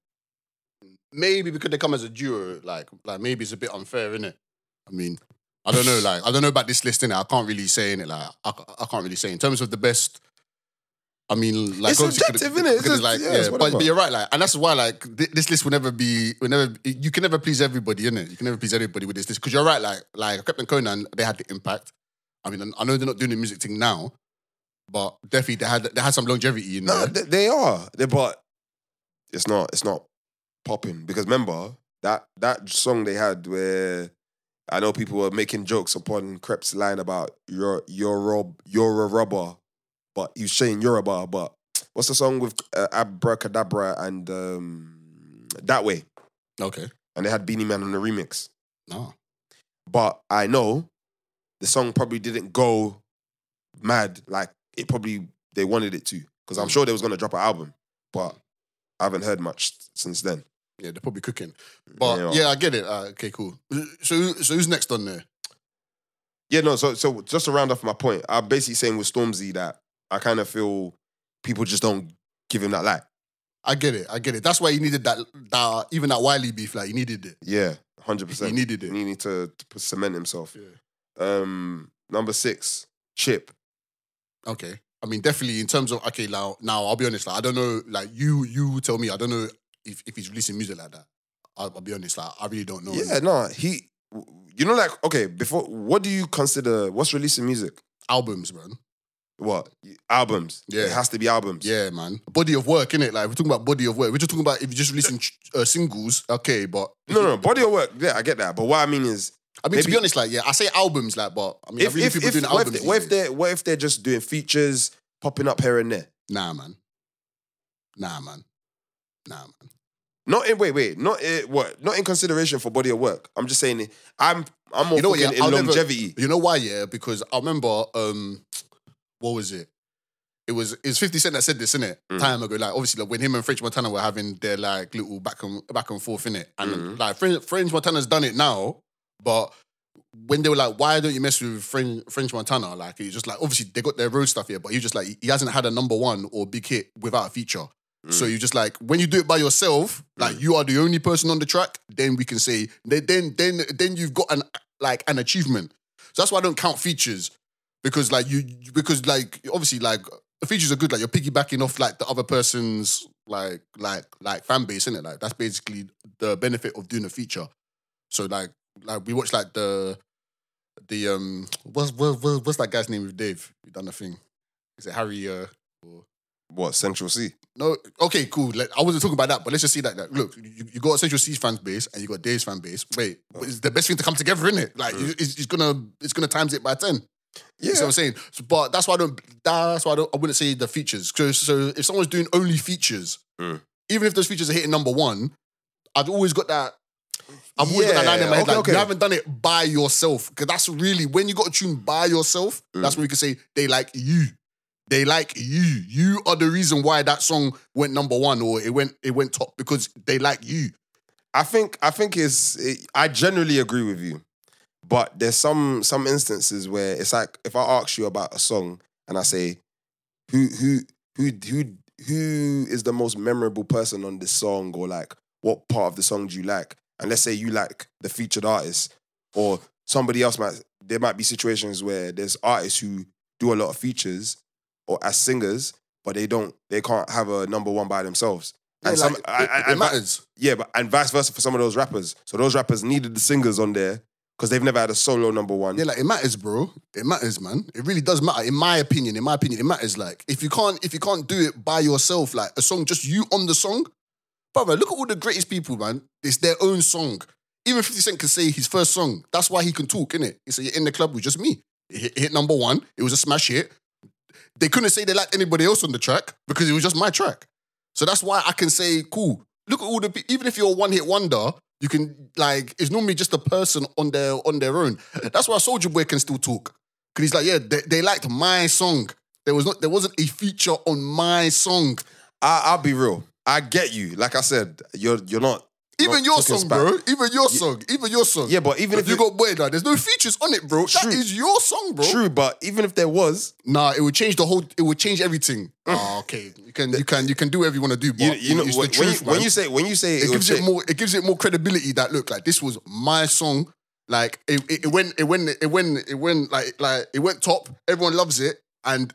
Maybe because they come as a duo, like like maybe it's a bit unfair, isn't it? I mean, I don't know, like I don't know about this list, innit? I can't really say in it, like I, I can't really say in terms of the best. I mean, like It's subjective, could- innit? It's just- like, yeah, but, but you're right, like, and that's why, like, thi- this list will never be, will never, you can never please everybody, innit? You can never please everybody with this list because you're right, like, like Krept and Konan, they had the impact. I mean, I know they're not doing the music thing now, but definitely they had they had some longevity in No, there. they, they are. They but it's not it's not popping because remember that that song they had where I know people were making jokes upon Krept's line about you're you're rob you're a rubber, but you're saying Yoruba. But what's the song with uh, Abracadabra and um, that way? Okay, And they had Beenie Man on the remix. no, But I know the song probably didn't go mad like it probably they wanted it to because I'm sure they was gonna drop an album, but I haven't heard much since then. yeah, they're probably cooking, but Yeah. I get it. Uh, okay, cool. So, who- so who's next on there? Yeah, no. So, so just to round off my point, I'm basically saying with Stormzy that I kind of feel people just don't give him that light. I get it. I get it. That's why you needed that. That even that Wiley beef, like you needed it. Yeah, hundred percent. He needed it. He needed to, to cement himself. Yeah. Um, number six, Chip. Okay. I mean, definitely in terms of okay. Now, now I'll be honest. Like I don't know. Like you, you tell me. I don't know if, if he's releasing music like that. I'll, I'll be honest. Like I really don't know. Yeah, no, he. You know, like okay, before what do you consider? What's releasing music? albums, man. What albums? Yeah. it has to be albums. Yeah, man. Body of work, innit? Like we're talking about body of work. We're just talking about if you're just releasing uh, singles. Okay, but No, no, body of work. Yeah, I get that. But what I mean is, I mean, to be honest, like yeah, I say albums, like, but I mean, if I really if, people if, doing what, albums. if they, what if they're what if they're just doing features popping up here and there? Nah, man. Nah, man. Nah, man. Not in wait, wait, not in, what? Not in consideration for body of work. I'm just saying I'm I'm more You know what, yeah, I'll in never- longevity. You know why? Yeah, because I remember, um, what was it? It was it was Fifty Cent that said this in it Mm. time ago. Like obviously, like when him and French Montana were having their like little back and back and forth in it, and Mhm. like French, French Montana's done it now, but when they were like, "Why don't you mess with French, French Montana?" Like he's just like obviously they got their road stuff here, but he just like he hasn't had a number one or big hit without a feature. So Mm. you just like when you do it by yourself, like you are the only person on the track, then we can say then then then then you've got an like an achievement. So that's why I don't count features because like you because like obviously like the features are good. Like you're piggybacking off like the other person's like like like fan base, isn't it? Like that's basically the benefit of doing a feature. So like like we watched like the the um what's what, what, what's that guy's name with Dave? We done a thing. Is it Harry? Uh, or, What Central Cee? no, okay, cool. Like, I wasn't talking about that, but let's just see that. Like, look, you, you got Central Cee's fan base and you got Dave's fan base. Wait, it's the best thing to come together, isn't it? Like, you- it's, it's gonna it's gonna times it by ten. You see what I'm saying? So, but that's why I don't. That's why I don't. I wouldn't say the features. So, so if someone's doing only features, Mm. even if those features are hitting number one, I've always got that. I've always got that line in my head. okay, like okay. you haven't done it by yourself, because that's really when you got a tune by yourself. Mm. That's when you can say they like you. They like you. You are the reason why that song went number one or it went it went top because they like you. I think I think it's it, I generally agree with you, but there's some some instances where it's like if I ask you about a song and I say, who who who who who is the most memorable person on this song or like what part of the song do you like? And let's say you like the featured artist or somebody else might there might be situations where there's artists who do a lot of features or as singers, but they don't they can't have a number one by themselves. And Yeah, some like, I- it, I- it and- matters. yeah, but and vice versa for some of those rappers. So those rappers needed the singers on there because they've never had a solo number one. Yeah, like it matters, bro. It matters, man. It really does matter. In my opinion, in my opinion, it matters. Like if you can't, if you can't do it by yourself, like a song, just you on the song, brother. Look at all the greatest people, man. It's their own song. Even Fifty Cent can say his first song. That's why he can talk, innit? He said, "You're in the club with just me." It hit, hit number one. It was a smash hit. they couldn't say they liked anybody else on the track because it was just my track. So that's why I can say, cool. Look at all the even if you're a one hit wonder, you can like it's normally just a person on their on their own. That's why Soldier Boy can still talk because he's like, yeah, they, they liked my song. There was not there wasn't a feature on my song. I, I'll be real. I get you. Like I said, you're you're not Even your song, spat. bro. Even your song. Even your song. Yeah, but even if if you it- got boy now, there's no features on it, bro. True. That is your song, bro. True, but even if there was, Nah, it would change the whole. It would change everything. Oh, okay. You can you can you can do whatever you want to do, but you, you know it's when, truth, you, when you say when you say it would gives it more. It gives it more credibility. That look like this was my song. Like it, it, it went, it went, it went, it went like like it went top. Everyone loves it, and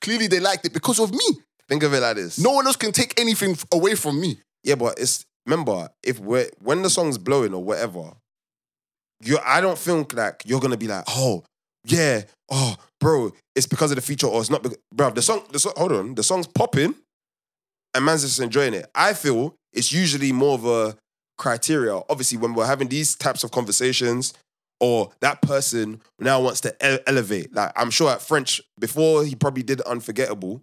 clearly they liked it because of me. Think of it like this. No one else can take anything f- away from me. Yeah, but it's remember if we're when the song's blowing or whatever, you I don't think like you're gonna be like, oh yeah, oh bro, it's because of the feature or it's not. Because, bro, the song, the song, hold on, the song's popping, and man's just enjoying it. I feel it's usually more of a criteria. Obviously, when we're having these types of conversations. Or that person now wants to ele- elevate. Like I'm sure at French before he probably did Unforgettable.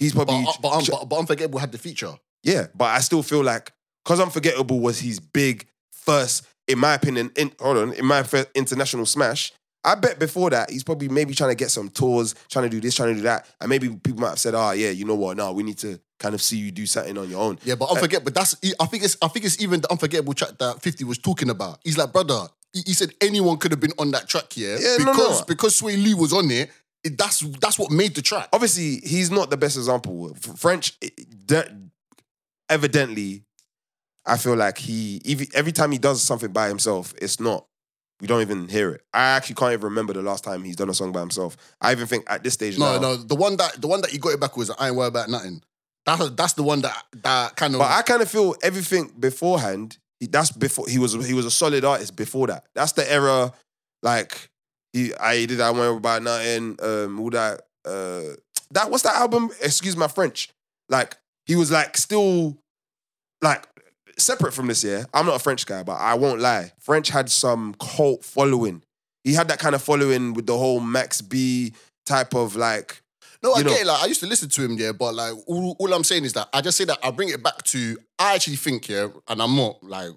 He's But probably uh, but, but, but unforgettable had the feature. yeah, but I still feel like because Unforgettable was his big first, in my opinion, in, hold on, in my first international smash. I bet before that he's probably maybe trying to get some tours, trying to do this, trying to do that, and maybe people might have said, "Oh yeah, you know what? No, we need to kind of see you do something on your own." Yeah, but unforgettable. But that's I think it's I think it's even the unforgettable track that Fifty was talking about. He's like, brother. He, he said anyone could have been on that track, yeah, Yeah, no, because no. because Swae Lee was on it. It- that's that's what made the track. Obviously, he's not the best example. F- French, it- de- evidently, I feel like he every, every time he does something by himself, it's not. We don't even hear it. I actually can't even remember the last time he's done a song by himself. I even think at this stage No, now, no, the one that the one that you got it back was I ain't worried about nothing. That's that's the one that that kind of. But I kind of feel everything beforehand. That's before he was he was a solid artist before that. That's the era, like he I did I worry about nothing. Um, all that uh, that what's that album? Excuse my French. Like he was like still like separate from this. Yeah, I'm not a French guy, but I won't lie. French had some cult following. He had that kind of following with the whole Max B type of like. no, I know- get it. Like I used to listen to him, yeah. But like all, all I'm saying is that I just say that I bring it back to. I actually think, yeah, and I'm not like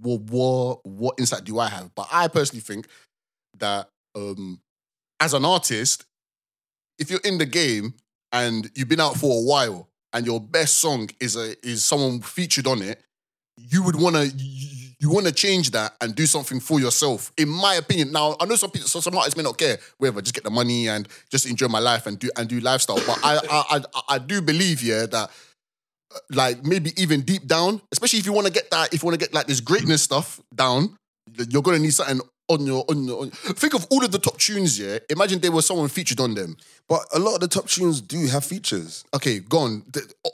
what what what insight do I have? But I personally think that um as an artist, if you're in the game and you've been out for a while and your best song is a is someone featured on it, you would want to you, you want to change that and do something for yourself. In my opinion, now I know some people, so some artists may not care, whatever, just get the money and just enjoy my life and do and do lifestyle. But I I I, I do believe yeah that uh, like maybe even deep down, especially if you want to get that, if you want to get like this greatness stuff down, you're gonna need something on your on your. On, think of all of the top tunes. Yeah, imagine there was someone featured on them. But a lot of the top tunes do have features. Okay, go on.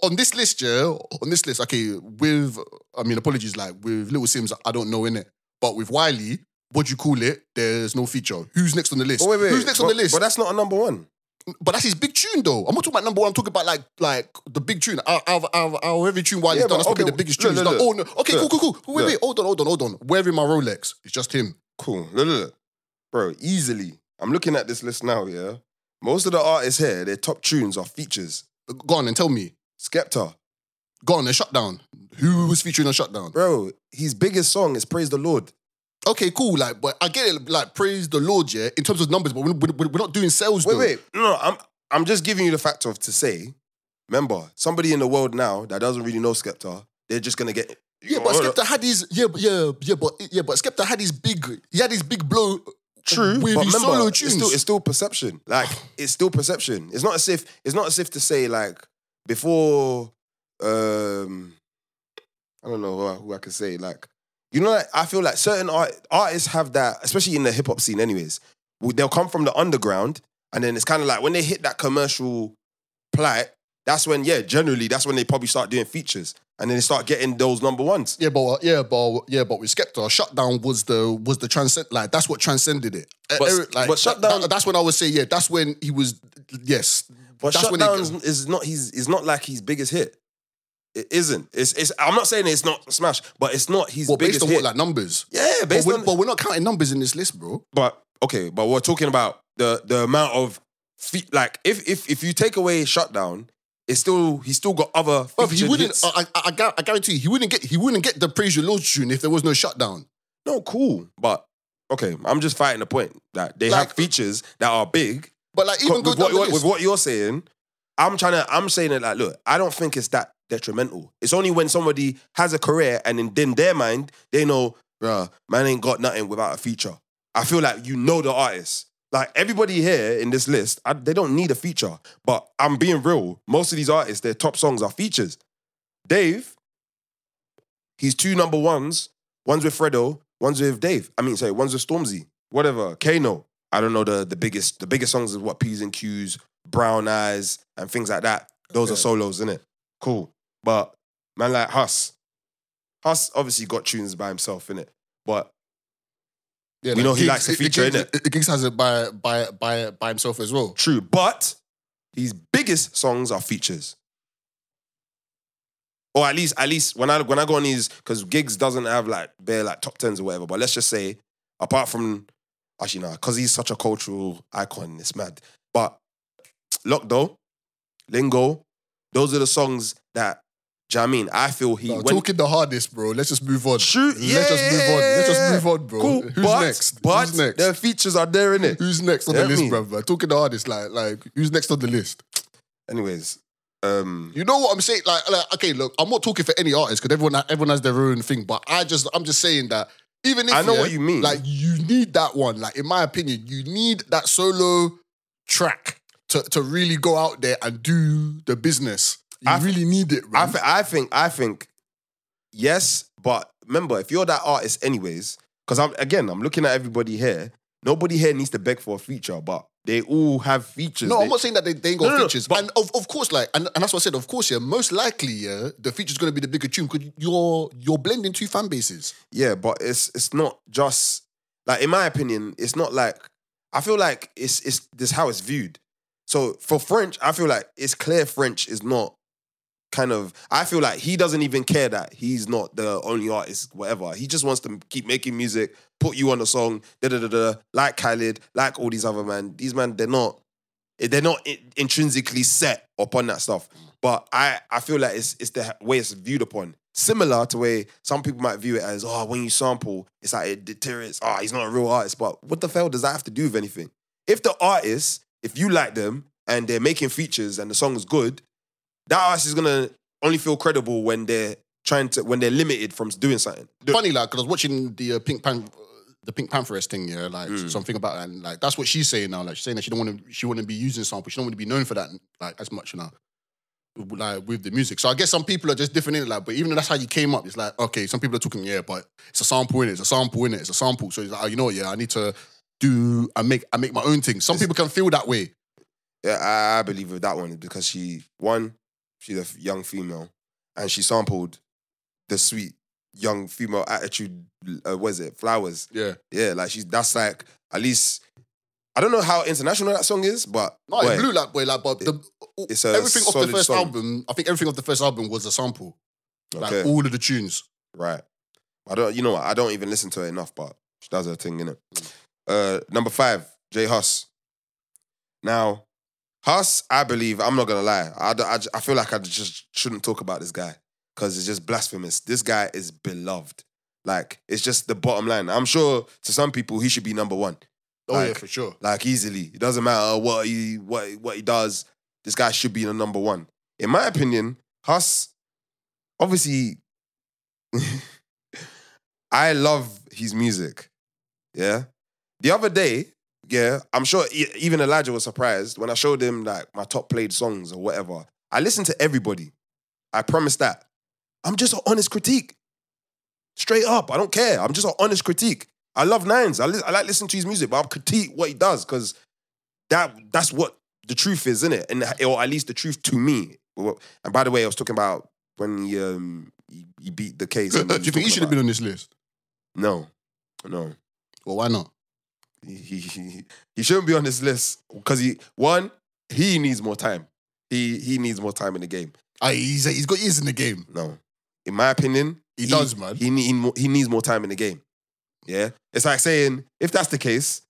On this list, yeah, on this list, okay, with I mean, apologies, like with Little Simz, I don't know in it, but with Wiley, what do you call it? There's no feature. Who's next on the list? Oh, wait, wait, Who's next but, on the list? But that's not a number one. But that's his big tune, though. I'm not talking about number one. I'm talking about like like the big tune. Out out of, out of, out of every tune Wiley's Yeah, done, that's probably the biggest tune. he's look, done. look. Oh no, okay, Look. cool, cool, cool. Wait, Look. wait, hold on, hold on, hold on. Wearing my Rolex. It's just him. Cool. Look, look, look. Bro, easily. I'm looking at this list now, yeah. Most of the artists here, their top tunes are features. Uh, go on and tell me. Skepta. Go on and Shutdown. Who was featuring on Shutdown? Bro, his biggest song is Praise the Lord. Okay, cool. Like, but I get it. Like, praise the Lord, yeah, in terms of numbers, but we're, we're, we're not doing sales. Wait, though. wait. No, no, I'm I'm just giving you the fact of to say, remember, somebody in the world now that doesn't really know Skepta, they're just gonna get Yeah, but. Skepta had his yeah, yeah, yeah, but yeah, but Skepta had his big, he had his big blow. True, with but his remember, solo it's still, it's still perception. Like it's still perception. It's not as if it's not as if to say like before. Um, I don't know who I, who I could say. Like you know, like, I feel like certain art, artists have that, especially in the hip hop scene. Anyways, they'll come from the underground, and then it's kind of like when they hit that commercial plight. That's when, yeah, generally, that's when they probably start doing features, and then they start getting those number ones. yeah, but yeah, but yeah, but with Skepta, Shutdown was the was the transcend like that's what transcended it. Uh, But- Eric, like, but Shutdown- that- that's when I would say yeah, that's when he was yes. But that's when he- Shutdown is not he's is not like his biggest hit. It isn't. It's it's. I'm not saying it's not smash, but it's not his Well, based on hit. what like numbers. yeah, But based we're, on. but we're not counting numbers in this list, bro. but okay, but we're talking about the the amount of fe- like if if if you take away shutdown, it's still he's still got other. Bruv, he wouldn't. I, I, I I guarantee you, he wouldn't get. He wouldn't get the praise your Lord tune if there was no shutdown. no, cool, but okay, I'm just fighting the point that they Like- have features that are big. But like even with, go what, down the what- with what you're saying, I'm trying to. I'm saying it like, look, I don't think it's that detrimental. It's only when somebody has a career and in, in their mind they know, bruh, man ain't got nothing without a feature. I feel like you know the artist. Like everybody here in this list, I, they don't need a feature. But I'm being real. Most of these artists, their top songs are features. Dave, he's two number ones. One's with Fredo, one's with Dave. I mean, sorry, one's with Stormzy. Whatever. Kano. I don't know the the biggest the biggest songs is what P's and Q's, Brown Eyes, and things like that. Those are Okay. solos, innit? Cool. But man like Hus. Hus obviously got tunes by himself, innit? But Yeah, We know he Giggs- likes to feature, innit? the Giggs has it by by by by himself as well. true. But his biggest songs are features. Or at least, at least when I when I go on his, because Giggs doesn't have like bare like top tens or whatever. But let's just say, apart from actually no, because he's such a cultural icon, it's mad. But Lock though, Lingo, those are the songs that. Do you know what I mean? I feel he No, talking the hardest, bro. Let's just move on. True. Let's just move on. Let's just move on, bro. Cool. Who's but, next? But Who's next? their features are there in it. Who's next on Yeah, the list, brother? Talking the hardest, like like who's next on the list? Anyways, um, You know what I'm saying? Like, like okay, look, I'm not talking for any artist because everyone everyone has their own thing, but I just I'm just saying that even if I know yeah, what you mean. Like you need that one. Like in my opinion, you need that solo track to to really go out there and do the business. You I th- really need it, I, th- I think I think yes, but remember if you're that artist anyways, because I'm again I'm looking at everybody here. Nobody here needs to beg for a feature, but they all have features. No, They- I'm not saying that they, they ain't got No, no, no, features. but- and of, of course, like, and, and that's what I said, of course, yeah, most likely, yeah, the feature's gonna be the bigger tune because you're you're blending two fan bases. Yeah, but it's it's not just like in my opinion, it's not like I feel like it's it's this how it's viewed. So for French, I feel like it's clear French is not kind of I feel like he doesn't even care that he's not the only artist, whatever. He just wants to keep making music, put you on the song, da da da da, like Khalid, like all these other man. These man, they're not eh, they're not in- intrinsically set upon that stuff. But I, I feel like it's it's the way it's viewed upon. Similar to way some people might view it as, oh, when you sample, it's like it deteriorates. Oh, he's not a real artist. But what the hell does that have to do with anything? If the artist, if you like them and they're making features and the song is good, that artist is gonna only feel credible when they're trying to when they're limited from doing something. Funny, like, because I was watching the uh, Pink Pan. The Pink Pantheress thing, yeah, like Mm. something about that, and like that's what she's saying now. Like she's saying that she don't want to, she wouldn't be using sample, she don't want to be known for that, like as much now, like with the music. So I guess some people are just different in it, like. But even though that's how you came up, it's like okay, some people are talking, yeah, but it's a sample in it, it's a sample in it, it's a sample. So it's like, oh, you know what, yeah, I need to do, I make, I make my own thing. Some people can feel that way. Yeah, I, I believe with that one because she one, she's a young female, and she sampled the sweet young female attitude. Uh, what is it? Flowers. Yeah, Yeah, like she's that's like at least. I don't know how international that song is, but no, boy, it blew like boy, like, but the, it's a everything off the first song. album, I think everything off the first album was a sample, like Okay, all of the tunes. right. I don't. You know what? I don't even listen to it enough, but she does her thing in it. Uh, number five, J Hus. Now, Hus, I believe, I'm not gonna lie. I I feel like I just shouldn't talk about this guy because it's just blasphemous. This guy is beloved. Like, it's just the bottom line. I'm sure to some people he should be number one. Oh yeah, for sure. Like easily. It doesn't matter what he what what he does. This guy should be the number one. In my opinion, Hus, obviously, I love his music. Yeah. The other day, yeah, I'm sure e- even Elijah was surprised when I showed him like my top played songs or whatever. I listen to everybody. I promise that. I'm just an honest critique. Straight up. I don't care. I'm just an honest critique. I love Nines. I, li- I like listening to his music, but I'll critique what he does because that that's what the truth is, isn't it? And or at least the truth to me. And by the way, I was talking about when he um he, he beat the case. Do you think he should have been on this list? No, no. Well, why not? He, he, he, he shouldn't be on this list because he one he needs more time. He he needs more time in the game. Ah, he's he's got years in the game. No, in my opinion, He does, man. He need, he needs more time in the game. Yeah, it's like saying if that's the case,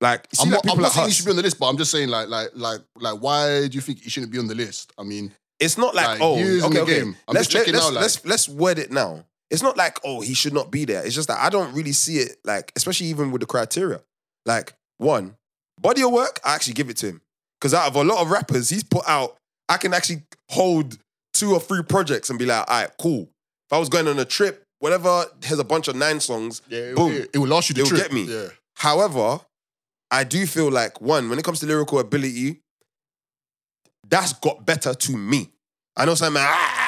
Like, I'm like not, I'm not saying he should be on the list, but I'm just saying like like like like why do you think he shouldn't be on the list? I mean, It's not like, Like, oh, okay, the okay. game. I'm let's, just checking let's, out, like- let's let's word it now. It's not like oh he should not be there. It's just that I don't really see it like, especially even with the criteria. Like one body of work, I actually give it to him because out of a lot of rappers, he's put out. I can actually hold two or three projects and be like, all right, cool. If I was going on a trip, whatever, has a bunch of nine songs. yeah, it, Boom. it, it will last you the It'll trip. get me. Yeah, However, I do feel like one, when it comes to lyrical ability, that's got better to me. I know some man, ah,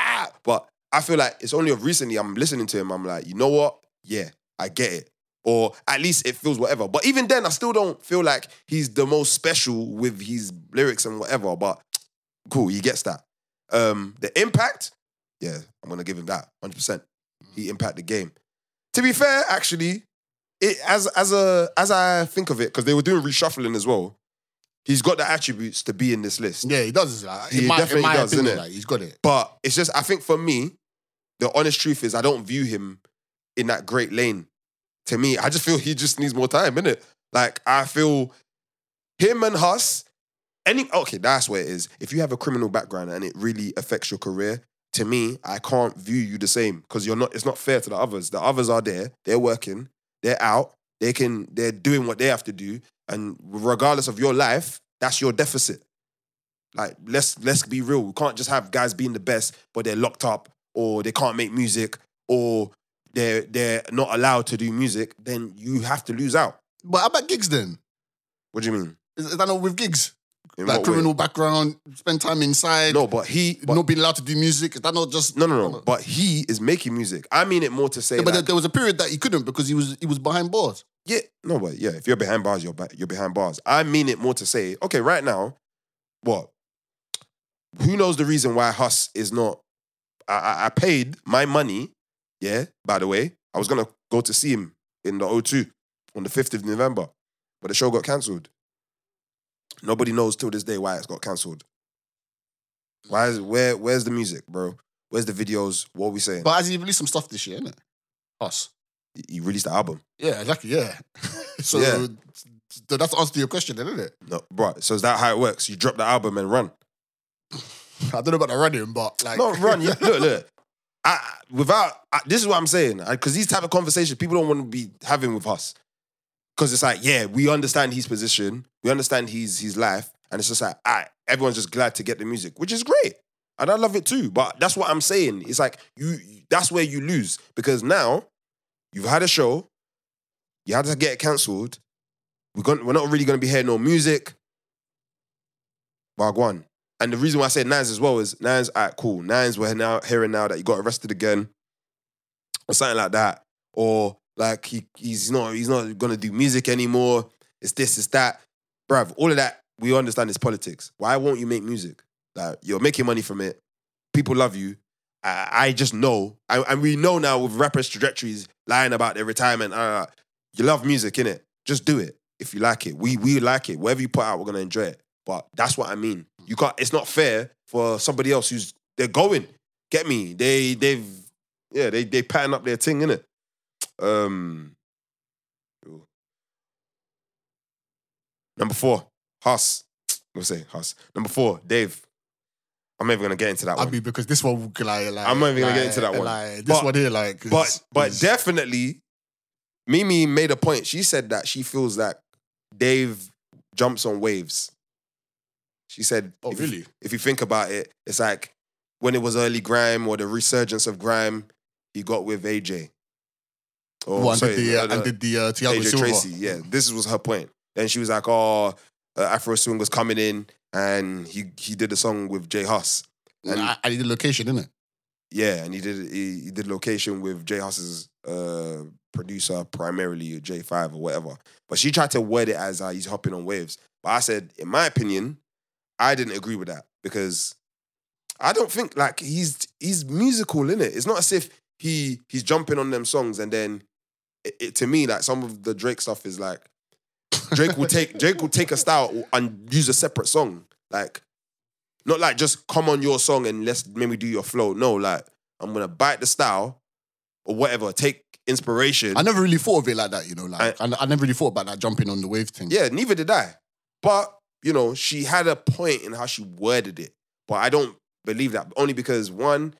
I feel like it's only of recently I'm listening to him. I'm like, you know what? Yeah, I get it. Or at least it feels whatever. But even then, I still don't feel like he's the most special with his lyrics and whatever. But cool, he gets that. Um, the impact, yeah, I'm gonna give him that 100. percent He impacted the game. To be fair, actually, it as as a as I think of it, because they were doing reshuffling as well. He's got the attributes to be in this list. yeah, he does. Like, He my, in definitely does, opinion, innit? like, he's got it. But it's just, I think for me, the honest truth is I don't view him in that great lane. To me, I just feel he just needs more time, innit? Like, I feel him and Hus, any, okay, that's where it is. If you have a criminal background and it really affects your career, to me, I can't view you the same because you're not, it's not fair to the others. The others are there, they're working, they're out, they can, they're doing what they have to do. And regardless of your life, that's your deficit. Like let's let's be real. We can't just have guys being the best, but they're locked up, or they can't make music, or they're they're not allowed to do music. Then you have to lose out. But how about Giggs then? What do you mean? Is, is that not with Giggs? In like what way? criminal background, spend time inside, No, but he. But, not being allowed to do music. Is that not just no, no, no. But he is making music. I mean it more to say. Yeah, but there, like, there was a period that he couldn't because he was he was behind bars. Yeah, no, but yeah, if you're behind bars, you're you're behind bars. I mean it more to say, okay, right now, what? Who knows the reason why Hus is not? I, I, paid my money. Yeah, by the way, I was gonna go to see him in the O2 on the fifth of November, but the show got cancelled. Nobody knows till this day why it's got cancelled. Why is where? Where's the music, bro? Where's the videos? What are we saying? But has he released some stuff this year? Innit? Us. he released the album. Yeah, exactly. Yeah. so, Yeah. that's the answer to your question, then, isn't it? No, bro. So is that how it works? You drop the album and run. I don't know about the running, but like, No, run. You, look, look. I, without I, this is what I'm saying because these type of conversations people don't want to be having with us because it's like yeah we understand his position we understand his his life and it's just like I, everyone's just glad to get the music which is great and I love it too but that's what I'm saying it's like you that's where you lose because now you've had a show you had to get it cancelled we're going we're not really going to be hearing no music Wagwan. And the reason why I said Nines as well is Nines, all right, cool. Nines, we're now hearing now that he got arrested again, or something like that, or like he he's not he's not gonna do music anymore. It's this, it's that, bruv. All of that we understand is politics. Why won't you make music? Like you're making money from it. People love you. I, I just know, I, and we know now with rappers' trajectories lying about their retirement. Uh, you love music, innit? Just do it if you like it. We we like it. Whatever you put out, we're gonna enjoy it. But that's what I mean. You can't. It's not fair for somebody else who's they're going. Get me? They they've yeah they they pattern up their thing in it. Um. Number four, Hus. We'll say Hus. Number four, Dave. I'm never gonna get into that I one. mean, because this one, will, like, like I'm not even gonna get into that one. Like, this But- one here, like, but is- but is- definitely, Mimi made a point. She said that she feels that Dave jumps on waves. She said, Oh, if you- really? if you think about it, it's like when it was early grime or the resurgence of grime, he got with AJ. Or, and sorry, did the, uh, uh, and did the uh, Thiago AJ Silva. Tracey. Yeah, this was her point. Then she was like, "Oh, uh, Afro Swing was coming in, and he he did a song with J Hus, And, and I, I did location, innit? yeah, and he did he, he did location with J Hus's uh, producer, primarily Jae5 or whatever. But she tried to word it as uh, he's hopping on waves. But I said, in my opinion, I didn't agree with that because I don't think like he's he's musical in it. It's not as if he he's jumping on them songs and then it, it- to me like some of the Drake stuff is like Drake will take Drake will take a style and use a separate song like not like just come on your song and let's maybe do your flow. No, like I'm gonna bite the style or whatever. Take inspiration. I never really thought of it like that, you know. Like I, I never really thought about that jumping on the wave thing. Yeah, neither did I. But, you know, she had a point in how she worded it. But I don't believe that only because one,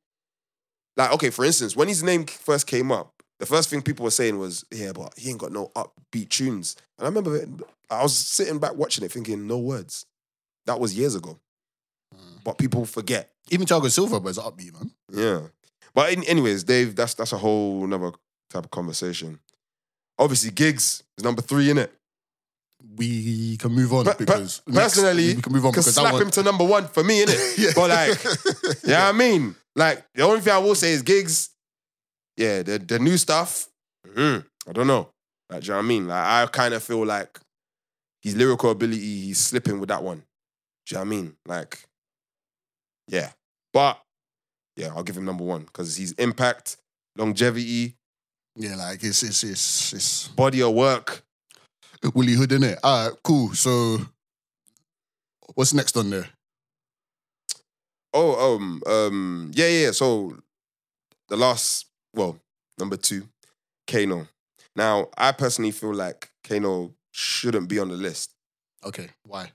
like, okay, for instance, when his name first came up, the first thing people were saying was, yeah, but he ain't got no upbeat tunes. And I remember I was sitting back watching it thinking, no words. That was years ago. Mm. But people forget. Even Thiago Silva was upbeat, man. Yeah. But in, anyways, Dave, that's that's a whole another type of conversation. Obviously, Giggs is number three in it. We can move on per- because next- personally, we can move on can because slap one, him to number one for me, innit? Yeah. But like, yeah, I mean, like the only thing I will say is Giggs. Yeah, the the new stuff. mm, I don't know. Like, do you know what I mean? Like, I kind of feel like his lyrical ability, he's slipping with that one. Do you know what I mean? Like, yeah, but yeah, I'll give him number one because he's impact, longevity, yeah, like it's it's it's it's body of work. Willie Hood in it. All right, cool. So, what's next on there? Oh, um, um, yeah, yeah. So the last, well, number two, Kano. Now, I personally feel like Kano shouldn't be on the list. Okay, why?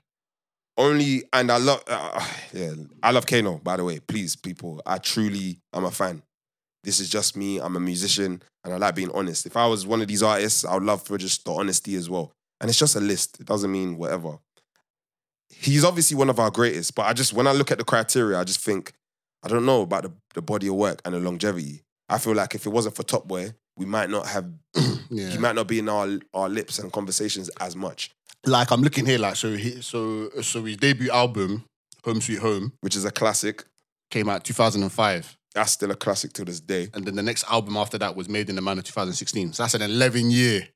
Only, and I love, uh, yeah, I love Kano. By the way, please, people, I truly am a fan. This is just me. I'm a musician, and I like being honest. If I was one of these artists, I would love for just the honesty as well. And it's just a list. It doesn't mean whatever. He's obviously one of our greatest, but I just when I look at the criteria, I just think I don't know about the, the body of work and the longevity. I feel like if it wasn't for Top Boy, we might not have. Yeah, He might not be in our our lips and conversations as much, like I'm looking here, like so he so so his debut album, Home Sweet Home, which is a classic. came out 2005, That's still a classic to this day. and then the next album after that was Made in the Manor 2016. So that's an 11 year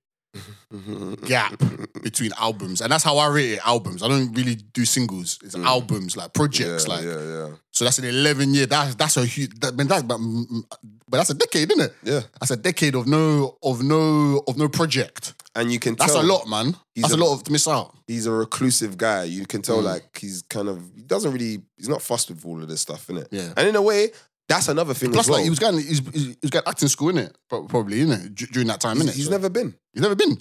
gap between albums, and that's how I rate it. Albums. I don't really do singles. It's Mm. albums, like projects, yeah, like. yeah, yeah, So that's an 11 year. That's that's a huge. That, but that's but, but that's a decade, isn't it? yeah. That's a decade of no of no of no project. And you can tell That's tell a lot, man. He's That's a, a- lot of to miss out. he's a reclusive guy. You can tell Mm. like he's kind of he doesn't really he's not fussed with all of this stuff, in it. Yeah. And in a way, that's another thing Plus, as well. like he was going, he's, he's, he was going acting school, in it, Probably, innit? D- during that time, he's, innit? he's never been. he's never been.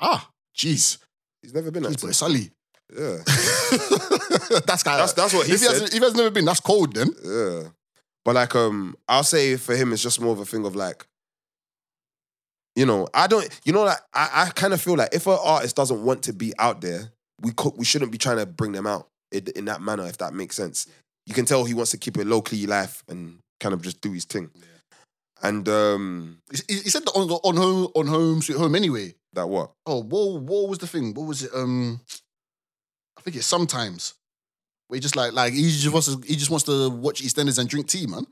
Ah, jeez, He's never been. Jeez, acting. boy, Sully. Yeah. that's kind That's that's what he if he, said. hasn't, if he has never been, that's cold then. Yeah. But like um I'll say for him it's just more of a thing of like you know, I don't you know like I, I kind of feel like if an artist doesn't want to be out there, we could we shouldn't be trying to bring them out in, in that manner if that makes sense. You can tell he wants to keep it low key life and kind of just do his thing. And um He, he said that on on home on home sweet home anyway. that what? Oh, what what was the thing? What was it? Um, I think it's sometimes where he just like like he just wants to he just wants to watch EastEnders and drink tea, man.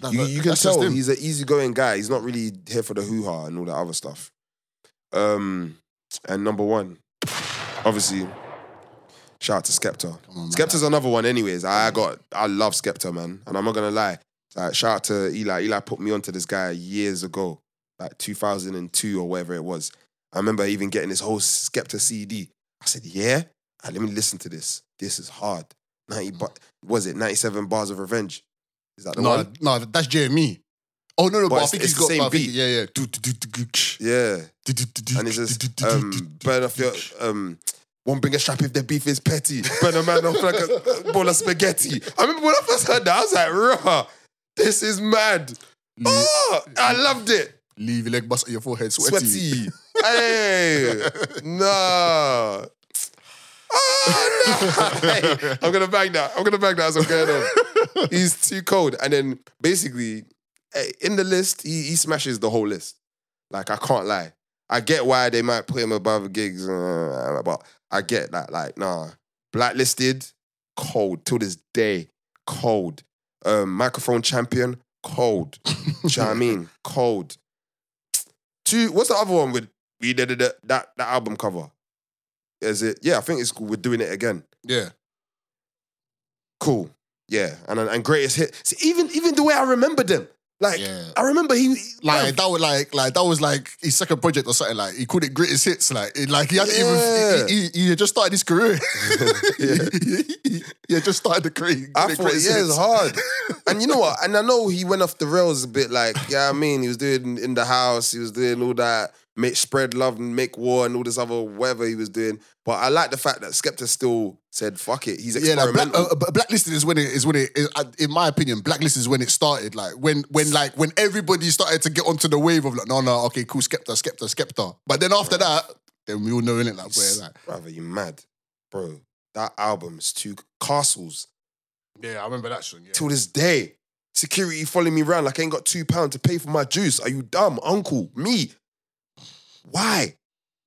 That- You, you can tell he's an easygoing guy. He's not really here for the hoo ha and all that other stuff. Um, and number one, obviously, shout out to Skepta. On. Skepta's another one, anyways. I got, I love Skepta, man, and I'm not gonna lie. Like, shout out to Eli. Eli put me onto this guy years ago, like 2002 or whatever it was. I remember even getting this whole Skepta CD. I said, "Yeah, Ah, let me listen to this. This is hard." 90, Mm. but was it 97 bars of revenge? Is that the no, one? no, that's JME. Oh no, no, But but, I think he's the same but I think- beat. Yeah, yeah. Yeah. And it's just um, burn off your um. Won't bring a strap if the beef is petty. Burn a man off like a bowl of spaghetti. I remember when I first heard that, I was like, "Raw, this is mad." Leave, Oh, I loved it. leave your leg bust on your forehead, sweaty. Sweaty. hey, nah. Oh, no. Hey, I'm gonna bang that. I'm gonna bang that as I'm going on. He's too cold. And then basically, eh, in the list, he, he smashes the whole list. Like I can't lie. I get why they might put him above Giggs, uh, but I get that. Like, nah, blacklisted, cold till this day, cold. Um, microphone champion, cold. Do you know what I mean? Cold. Two. What's the other one with we did that that album cover? Is it? Yeah, I think it's cool. We're doing it again. Yeah. Cool. Yeah, and and greatest hit. See, even even the way I remember them, like Yeah. I remember he Like that was like like that was like his second project or something. Like he called it greatest hits. Like it, like he hadn't Yeah. even he, he, he had just started his career. Yeah. he, just started the crazy. I thought, yeah, it's hard. and you know what? And I know he went off the rails a bit, like, yeah, I mean, he was doing in the house, he was doing all that, make spread love and make war and all this other whatever he was doing. But I like the fact that Skepta still said, fuck it, he's Yeah, like black, uh, uh, blacklisted is when it is when it is, uh, in my opinion, blacklisted is when it started. Like when when like when everybody started to get onto the wave of like, no, no, okay, cool, Skepta, Skepta, Skepta. But then after that, then we all know in it like where like Brother, you mad. Bro, that album is two castles. yeah, I remember that song. Yeah. Till this day. Security following me around like I ain't got two pounds to pay for my juice. Are you dumb, uncle? Me. Why?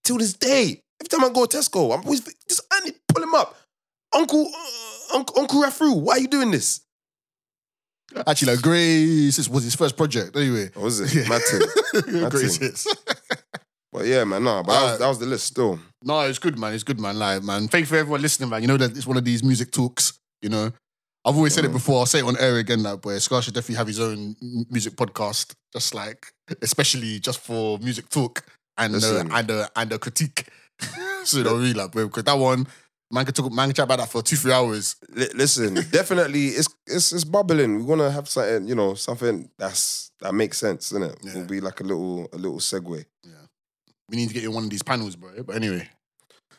Till this day. Every time I go to Tesco, I'm always just I need to pull him up. Uncle, uh, Uncle, Uncle Rafru, why are you doing this? Actually, like Grace this was his first project. Anyway, What was it? Mad thing. Mad Grace thing. hits. But yeah, man, no, but that, was, that was the list still. No, it's good, man. It's good, man. Like, man, thank you for everyone listening, man. You know that it's one of these music talks. You know, I've always said it before. I'll say it on air again. Like, boy, Scar should definitely have his own music podcast, just like, especially just for music talk and uh, and uh, and a critique. so you know, really, like, bro, because that one, man, could talk, man, can chat about that for two, three hours. Li- listen, definitely, it's it's it's bubbling. We want to have something, you know, something that's that makes sense, isn't it? Yeah. It'll be like a little a little segue. Yeah, we need to get you in one of these panels, bro. But anyway,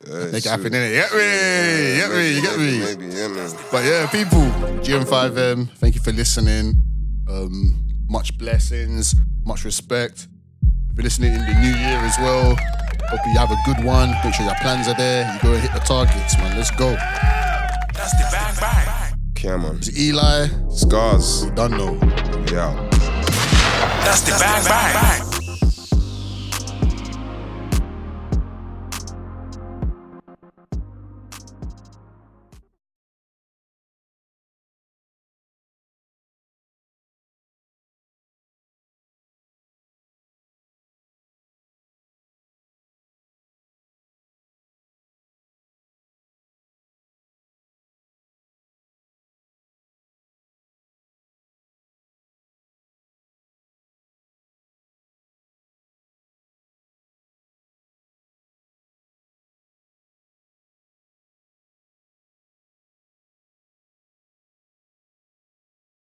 Uh, make it happen, innit? Get me, get me, you get me. Maybe, yeah, man. But yeah, people, GM5M, thank you for listening. Um, much blessings, much respect. If you're listening in the new year as well, hope you have a good one. Make sure your plans are there. You go and hit the targets, man. Let's go. That's the bang bang. Cameron, It's Eli. Scarz, Done know. yeah. That's the bang bang.